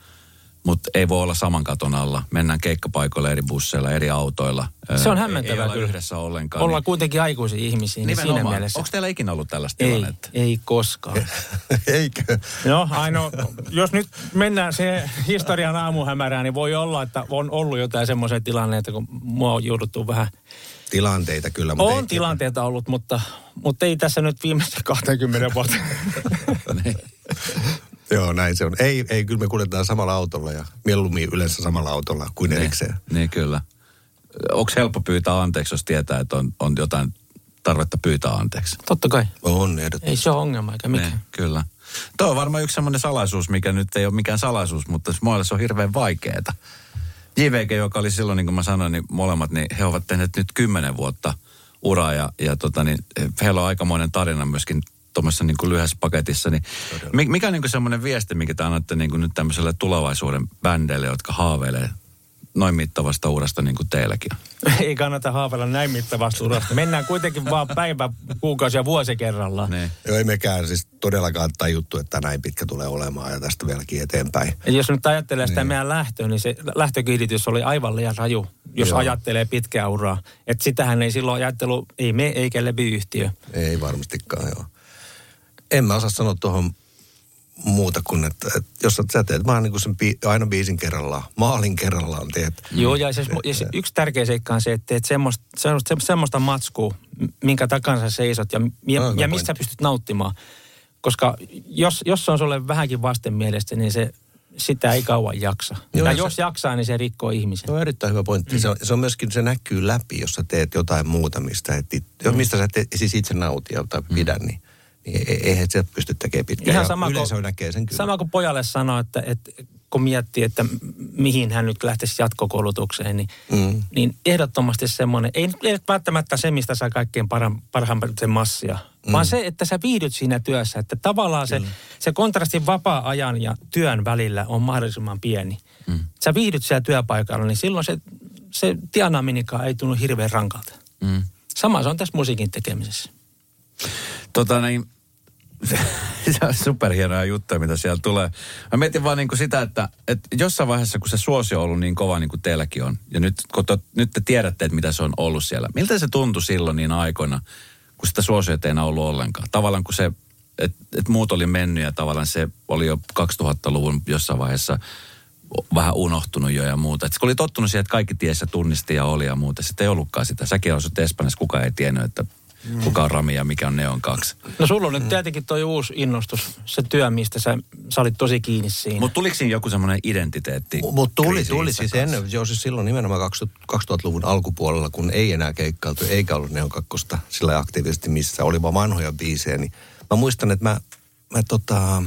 mutta ei voi olla saman katon alla. Mennään keikkapaikoille eri busseilla, eri autoilla. Se on ei- hämmentävää Ei olla kyllä. yhdessä ollenkaan. Ollaan kuitenkin aikuisia ihmisiä, niin siinä mielessä. Onko teillä ikinä ollut tällaista Ei, tilannetta? ei koskaan. Eikö? No ainoa, jos nyt mennään se historian aamuhämärään, niin voi olla, että on ollut jotain semmoisia tilanteita, kun mua on jouduttu vähän... Tilanteita kyllä. mutta On ei, tilanteita ollut, mutta, mutta ei tässä nyt viimeisen 20 vuotta. Joo, näin se on. Ei, ei, kyllä me kuljetaan samalla autolla ja mieluummin yleensä samalla autolla kuin erikseen. Niin, kyllä. Onko helppo pyytää anteeksi, jos tietää, että on, on jotain tarvetta pyytää anteeksi? Totta kai. On ehdottomasti. Ei se ole ongelma eikä mikään. Niin, kyllä. Tuo on varmaan yksi semmoinen salaisuus, mikä nyt ei ole mikään salaisuus, mutta muille se on hirveän vaikeeta. JVG, joka oli silloin, niin kuin mä sanoin, niin molemmat, niin he ovat tehneet nyt kymmenen vuotta uraa ja, ja tota, niin, heillä on aikamoinen tarina myöskin tuommoisessa niin kuin lyhyessä paketissa. Niin, mi- mikä on niin kuin semmoinen viesti, mikä te annatte niin kuin nyt tämmöiselle tulevaisuuden bändeille, jotka haaveilee noin mittavasta urasta niin kuin teilläkin? Ei kannata haaveilla näin mittavasta urasta. Mennään kuitenkin vaan päivä, kuukausi ja vuosi kerrallaan. Niin. Joo, ei mekään siis todellakaan tajuttu, että näin pitkä tulee olemaan ja tästä vieläkin eteenpäin. Ja jos nyt ajattelee sitä meidän lähtöä, niin se lähtökehitys oli aivan liian raju, jos Joo. ajattelee pitkää uraa. Että sitähän ei silloin ajattelu, ei me eikä levyyhtiö. Ei varmastikaan, joo. En mä osaa sanoa tuohon muuta kuin, että, että jos sä- teet vaan niin sen bi- aina biisin kerrallaan, maalin kerrallaan teet. Joo, ja, se, ja se yksi tärkeä seikka on se, että teet semmoista, semmoista, semmoista matskua, minkä takana sä seisot ja, ja, Aivan ja mistä pystyt nauttimaan. Koska jos, jos se on sulle vähänkin vastenmielistä, niin se, sitä ei kauan jaksa. Joo, ja se- jos jaksaa, niin se rikkoo ihmisen. Se on erittäin hyvä pointti. Mm. Se, on, se on myöskin, se näkyy läpi, jos sä teet jotain muuta, mistä, et, mm. mistä sä et siis itse nauti tai pidä, niin, eihän sä pysty tekemään pitkään. Ihan sama Yleisö kuin- näkee sen kyllä. Sama kuin pojalle sanoi, että, että kun miettii, että mihin hän nyt lähtisi jatkokoulutukseen, niin, Mm. niin ehdottomasti semmoinen, ei, nyt- välttämättä se, mistä saa kaikkein parhaan, parhaimman massia, mm. vaan se, että sä viihdyt siinä työssä, että tavallaan se, se kontrasti vapaa-ajan ja työn välillä on mahdollisimman pieni. Mm. Sä viihdyt siellä työpaikalla, niin silloin se, se tienaaminenkaan ei tunnu hirveän rankalta. Mm. Sama se on tässä musiikin tekemisessä. Tota niin, se on superhienoja juttuja, mitä siellä tulee. Mä mietin vaan niin kuin sitä, että, että jossain vaiheessa, kun se suosio on ollut niin kova niin kuin teilläkin on, ja nyt, kun te, nyt te tiedätte, että mitä se on ollut siellä. Miltä se tuntui silloin niin aikoina, kun sitä suosiota ei enää ollut ollenkaan? Tavallaan kun se, että et muut oli mennyt ja tavallaan se oli jo 2000-luvun jossain vaiheessa vähän unohtunut jo ja muuta. Et kun oli tottunut siihen, että kaikki tiesi ja tunnisti ja oli ja muuta. Sitten ei ollutkaan sitä. Säkin asut Espanjassa, kukaan ei tiennyt, että kuka on Rami ja mikä on Neon 2. No sulla on nyt tietenkin toi uusi innostus, se työ, mistä sä, sä olit tosi kiinni siinä. Mutta tuliko siinä joku semmoinen identiteetti? Mutta tuli, tuli siis kanssa? ennen, joo siis silloin nimenomaan 2000 2000-luvun alkupuolella, kun ei enää keikkailtu, eikä ollut Neon kakkosta sillä aktiivisesti missä, oli vaan vanhoja biisejä, niin mä muistan, että mä, mä tota,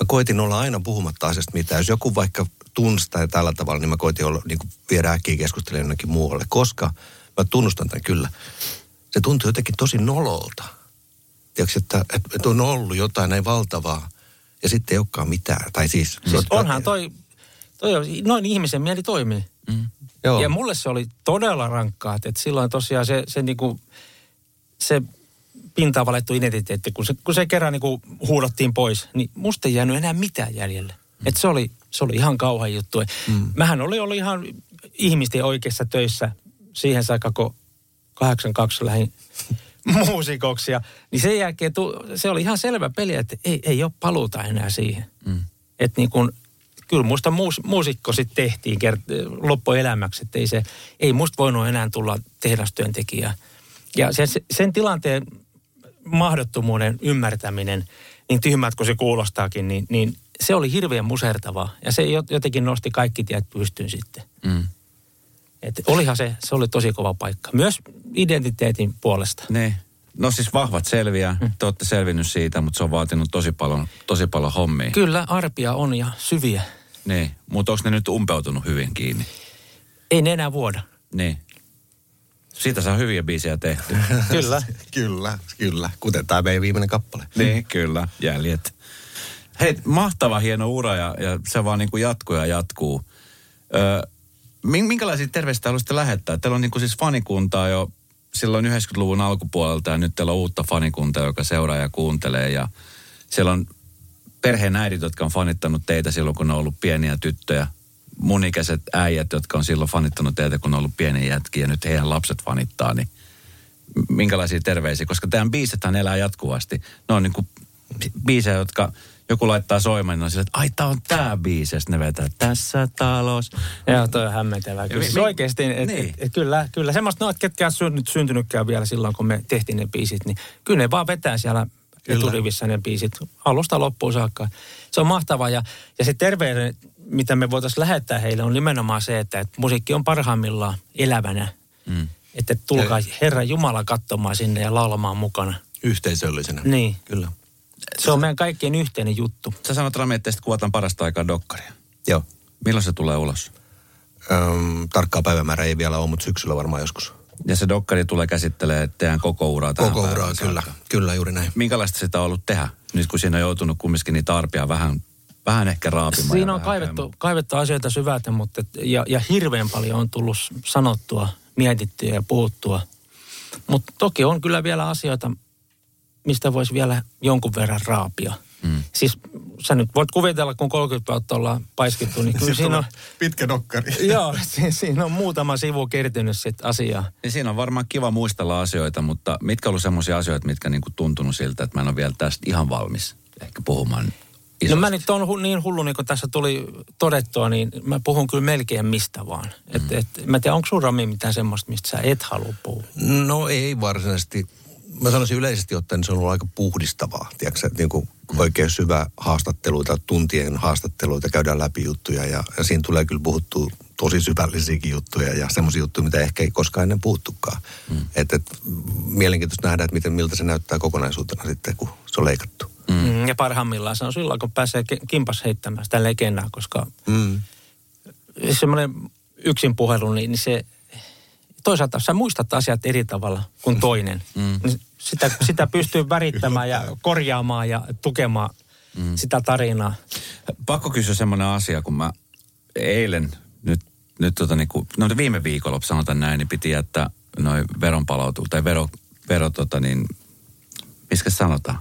mä koitin olla aina puhumatta asiasta mitään. Jos joku vaikka tunsi tai tällä tavalla, niin mä koitin olla, niin kuin viedä äkkiä keskustelemaan jonnekin muualle, koska mä tunnustan tämän kyllä. Se tuntui jotenkin tosi nololta. Tiedätkö, että, että, että on ollut jotain näin valtavaa ja sitten ei olekaan mitään. Tai siis... Siis onhan toi, toi on, noin ihmisen mieli toimii. Mm. Joo. Ja mulle se oli todella rankkaa, että, silloin tosiaan se, se, niinku, se pintaan valettu identiteetti, kun se, kun se kerran niinku huudottiin pois, niin musta ei jäänyt enää mitään jäljelle. Mm. Että se oli, se oli ihan kauhean juttu. Mm. Mähän oli ollut ihan ihmisten oikeissa töissä siihen saakka, kun 82 lähdin muusikoksi. Ja, niin sen jälkeen tu, se oli ihan selvä peli, että ei, ei ole paluuta enää siihen. Mm. Että niin kun, kyllä musta muus, muusikko sitten tehtiin kert- loppuelämäksi, että ei, se, ei musta voinut enää tulla tehdastyöntekijä. Ja sen, sen tilanteen mahdottomuuden ymmärtäminen, niin tyhmät kuin se kuulostaakin, niin, niin se oli hirveän musertavaa. Ja se jot- jotenkin nosti kaikki tiet pystyyn sitten. Mm. Et olihan se, se oli tosi kova paikka. Myös identiteetin puolesta. Ne. No siis vahvat selviää. Mm. Te olette selvinnyt siitä, mutta se on vaatinut tosi paljon, tosi paljon hommia. Kyllä arpia on ja syviä. Niin. Mutta onko ne nyt umpeutunut hyvin kiinni? Ei ne enää vuoda. Niin. Siitä saa hyviä biisejä tehty. Kyllä. Kyllä, kyllä. Kuten tämä meidän viimeinen kappale. niin, kyllä. Jäljet. Hei, mahtava hieno ura ja, ja se vaan niin kuin jatkuu ja jatkuu. Ö, min- minkälaisia terveisiä haluaisitte lähettää? Teillä on niin siis fanikuntaa jo silloin 90-luvun alkupuolelta ja nyt teillä on uutta fanikuntaa, joka seuraa ja kuuntelee. Ja siellä on perheen äidit, jotka on fanittanut teitä silloin, kun ne on ollut pieniä tyttöjä. Mun ikäiset äijät, jotka on silloin fanittanut teitä, kun ne on ollut pieniä jätkiä ja nyt heidän lapset fanittaa, niin minkälaisia terveisiä, koska teidän biisethän elää jatkuvasti. Ne on niin kuin biisejä, jotka joku laittaa soimaan, niin on sillä, että ai tää on tää biisi, ja ne vetää tässä talos. Joo, toi on hämmentävää. Kyllä, Mi- siis mi- oikeasti, et, niin. et, et, kyllä, kyllä semmoista, no, että ketkä on syntynyt, syntynytkään vielä silloin, kun me tehtiin ne biisit, niin kyllä ne vaan vetää siellä Kyllä. eturivissä ne biisit alusta loppuun saakka. Se on mahtavaa ja, ja se terveyden, mitä me voitaisiin lähettää heille, on nimenomaan se, että, että musiikki on parhaimmillaan elävänä. Mm. Että tulkaa Herran Jumala katsomaan sinne ja laulamaan mukana. Yhteisöllisenä. Niin. Kyllä. Se on meidän kaikkien yhteinen juttu. Sä sanot Rami, että sitten kuvataan parasta aikaa dokkaria. Joo. Milloin se tulee ulos? Öm, tarkkaa päivämäärä ei vielä ole, mutta syksyllä varmaan joskus. Ja se dokkari tulee käsittelee teidän koko uraa tähän Koko uraa, kyllä. saakka. Kyllä, juuri näin. Minkälaista sitä on ollut tehdä? Nyt kun siinä on joutunut kumminkin niitä arpia vähän, vähän ehkä raapimaan. Siinä on kaivettu, käymään. kaivettu asioita syvältä, mutta et, ja, ja hirveän paljon on tullut sanottua, mietittyä ja puhuttua. Mutta toki on kyllä vielä asioita, mistä voisi vielä jonkun verran raapia. Mm. Siis sä nyt voit kuvitella, kun 30 vuotta ollaan paiskittu, niin kyllä siinä on, Pitkä dokkari. joo, si- siinä on muutama sivu kertynyt sit asiaa. Niin siinä on varmaan kiva muistella asioita, mutta mitkä on ollut semmoisia asioita, mitkä niinku tuntunut siltä, että mä en ole vielä tästä ihan valmis ehkä puhumaan isosti. No mä nyt on hu- niin hullu, niin kuin tässä tuli todettua, niin mä puhun kyllä melkein mistä vaan. Mm. Et, et, mä en tiedä, onko sun Rami mitään semmoista, mistä sä et halua puhua? No ei varsinaisesti. Mä sanoisin yleisesti ottaen, se on ollut aika puhdistavaa. Tiedätkö, niin kuin oikein syvä haastatteluita, tuntien haastatteluita, käydään läpi juttuja ja, ja siinä tulee kyllä puhuttua tosi syvällisiäkin juttuja ja semmoisia juttuja, mitä ehkä ei koskaan ennen puhuttukaan. Mm. Että et, mielenkiintoista nähdä, että miten, miltä se näyttää kokonaisuutena sitten, kun se on leikattu. Mm. Ja parhaimmillaan se on silloin, kun pääsee kimpas heittämään sitä legendaa, koska Mm. semmoinen yksin puhelu, niin se toisaalta sä muistat asiat eri tavalla kuin toinen. Mm. Sitä, sitä pystyy värittämään ja korjaamaan ja tukemaan mm. sitä tarinaa. Pakko kysyä semmoinen asia, kun mä eilen, nyt, nyt tota niinku, no viime viikolla sanotaan näin, niin piti jättää noin veronpalautu, tai vero, vero tota niin, miskä sanotaan?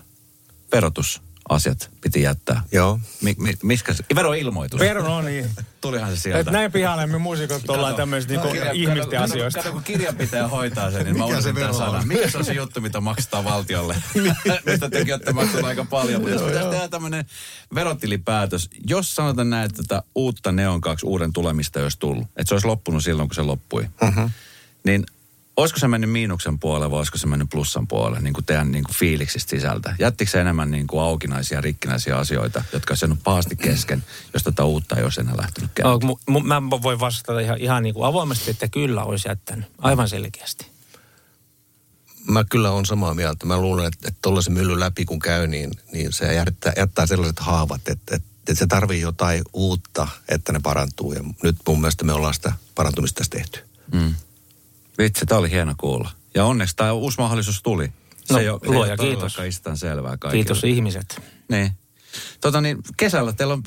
Verotusasiat piti jättää. Joo. Mi, mi, miskä, se- veroilmoitus. Veron on niin. Tulihan se Et sieltä. näin pihalle me muusikot ollaan tämmöistä niinku Kirja- ihmisten kato, asioista. Kato, kun kirjanpitäjä hoitaa sen, niin mä Mikä se unohdin tämän vero on? sanan. Mikä se on se juttu, mitä maksetaan valtiolle? Mistä tekin olette maksanut aika paljon. Mutta jos pitäisi tehdä tämmöinen verotilipäätös, jos sanotaan näin, että tätä uutta Neon 2 uuden tulemista ei olisi tullut, että se olisi loppunut silloin, kun se loppui, niin olisiko se mennyt miinuksen puolelle vai olisiko se mennyt plussan puolelle, niin kuin teidän niin kuin fiiliksistä sisältä? Jättikö se enemmän niin kuin aukinaisia, rikkinäisiä asioita, jotka olisi jäänyt pahasti kesken, jos tätä uutta ei olisi enää lähtenyt No, käymään? mu, mu, mä voin vastata ihan, ihan niin kuin avoimesti, että kyllä olisi jättänyt. Aivan selkeästi. Mä kyllä on samaa mieltä. Mä luulen, että, että tuollaisen myllyn läpi kun käy, niin, niin se jättää, jättää sellaiset haavat, että, että, että se tarvii jotain uutta, että ne parantuu. Ja nyt mun mielestä me ollaan sitä parantumista tässä tehty. Mm. Vitsi, tämä oli hieno kuulla. Ja onneksi tämä uusi mahdollisuus tuli. Se No, ei ole, luoja ei ole kiitos. itsestään selvää kaikille. Kiitos ihmiset. Niin. Tota niin, kesällä teillä on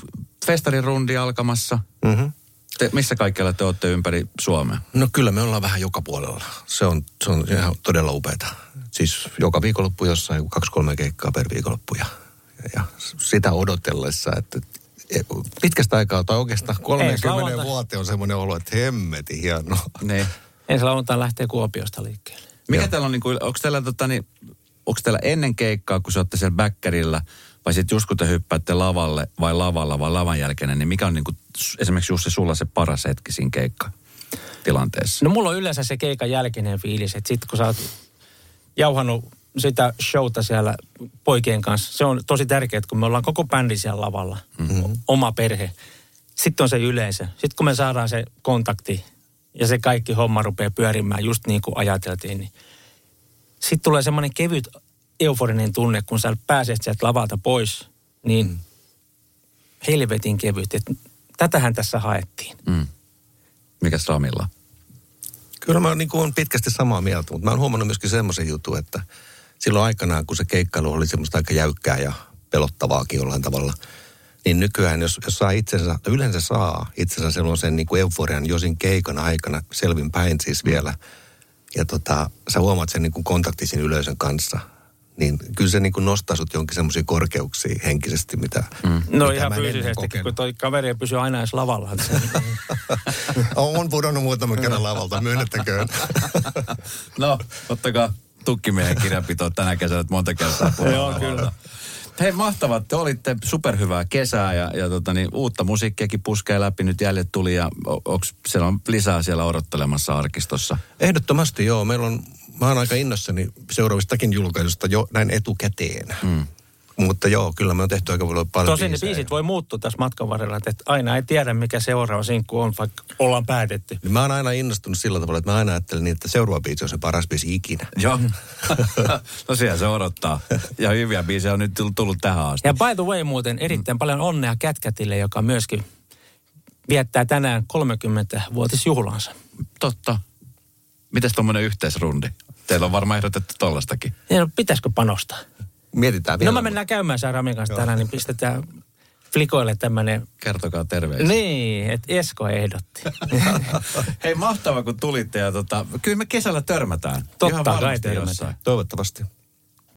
festarin rundi alkamassa. Mm-hmm. Te, missä kaikkialla te olette ympäri Suomea? No kyllä me ollaan vähän joka puolella. Se on, se on ihan todella upeata. Siis joka viikonloppu jossain kaksi-kolme keikkaa per viikonloppu. Ja, ja sitä odotellessa, että e, pitkästä aikaa tai oikeastaan 30 lauantai. vuoteen on semmoinen olo, että hemmeti hienoa. Niin. Ensi lauantai lähtee Kuopiosta liikkeelle. Mikä Joo. teillä on, niin kuin, onko teillä, tota, niin, onko teillä ennen keikkaa, kun sä olette siellä bäkkärillä, vai sitten just kun te hyppäätte lavalle, vai lavalla, vai lavan jälkeen, niin mikä on niin kuin, esimerkiksi Jussi sulla se paras hetki siinä keikka tilanteessa? No mulla on yleensä se keikan jälkeinen fiilis, että sit kun sä oot jauhannut sitä showta siellä poikien kanssa, se on tosi tärkeää, kun me ollaan koko bändi siellä lavalla, mm-hmm. oma perhe. Sitten on se yleisö. Sitten kun me saadaan se kontakti ja se kaikki homma rupeaa pyörimään just niin kuin ajateltiin, niin sitten tulee semmoinen kevyt euforinen tunne, kun sä pääset sieltä lavalta pois, niin mm. helvetin kevyt. Et tätähän tässä haettiin. Mm. Mikäs Ramilla? Kyllä mä niin olen pitkästi samaa mieltä, mutta mä oon huomannut myöskin semmoisen jutun, että silloin aikanaan, kun se keikkailu oli semmoista aika jäykkää ja pelottavaakin jollain tavalla, niin nykyään, jos, jos saa itsensä, yleensä saa itsensä sellaisen niin kuin euforian jo siinä keikan aikana selvin päin siis vielä, ja tota, sä huomaat sen niin kuin kontaktisin yleisön kanssa, niin kyllä se niin kuin nostaa sut jonkin semmoisia korkeuksia henkisesti, mitä... No mitä ihan fyysisesti, kokenut. kun toi kaveri ei pysy aina edes lavalla. on pudonnut muutaman kerran lavalta, myönnettäköön. No, ottakaa tukkimiehen kirjanpitoa tänä kesänä, että monta kertaa Joo, kyllä. Hei, mahtavaa. Te olitte superhyvää kesää ja, ja tota, niin, uutta musiikkiakin puskee läpi. Nyt jäljet tuli ja onko siellä on lisää siellä odottelemassa arkistossa? Ehdottomasti joo. Meillä on, mä oon aika innossani seuraavistakin julkaisusta jo näin etukäteen. Mm. Mutta joo, kyllä me on tehty aika paljon paljon Tosin ne biisejä. biisit voi muuttua tässä matkan varrella, että aina ei tiedä, mikä seuraava sinkku on, vaikka ollaan päätetty. Niin Mä oon aina innostunut sillä tavalla, että mä aina ajattelen niin, että seuraava biisi on se paras biisi ikinä. Joo. no siellä se odottaa. Ja hyviä biisejä on nyt tullut- tullut tähän asti. Ja by the way muuten erittäin paljon onnea Kätkätille, joka myöskin viettää tänään 30-vuotisjuhlansa. Totta. Mites tuommoinen yhteisrundi? Teillä on varmaan ehdotettu tollastakin. Ja no, pitäisikö panostaa? Mietitään vielä. No me mennään käymään siellä Ramin kanssa tänään, niin pistetään flikoille tämmöinen, Kertokaa terveisiä. niin, että Esko ehdotti. Hei, mahtavaa kun tulitte ja tota, kyllä me kesällä törmätään. Totta Ihan kai törmätään. jossain. Toivottavasti.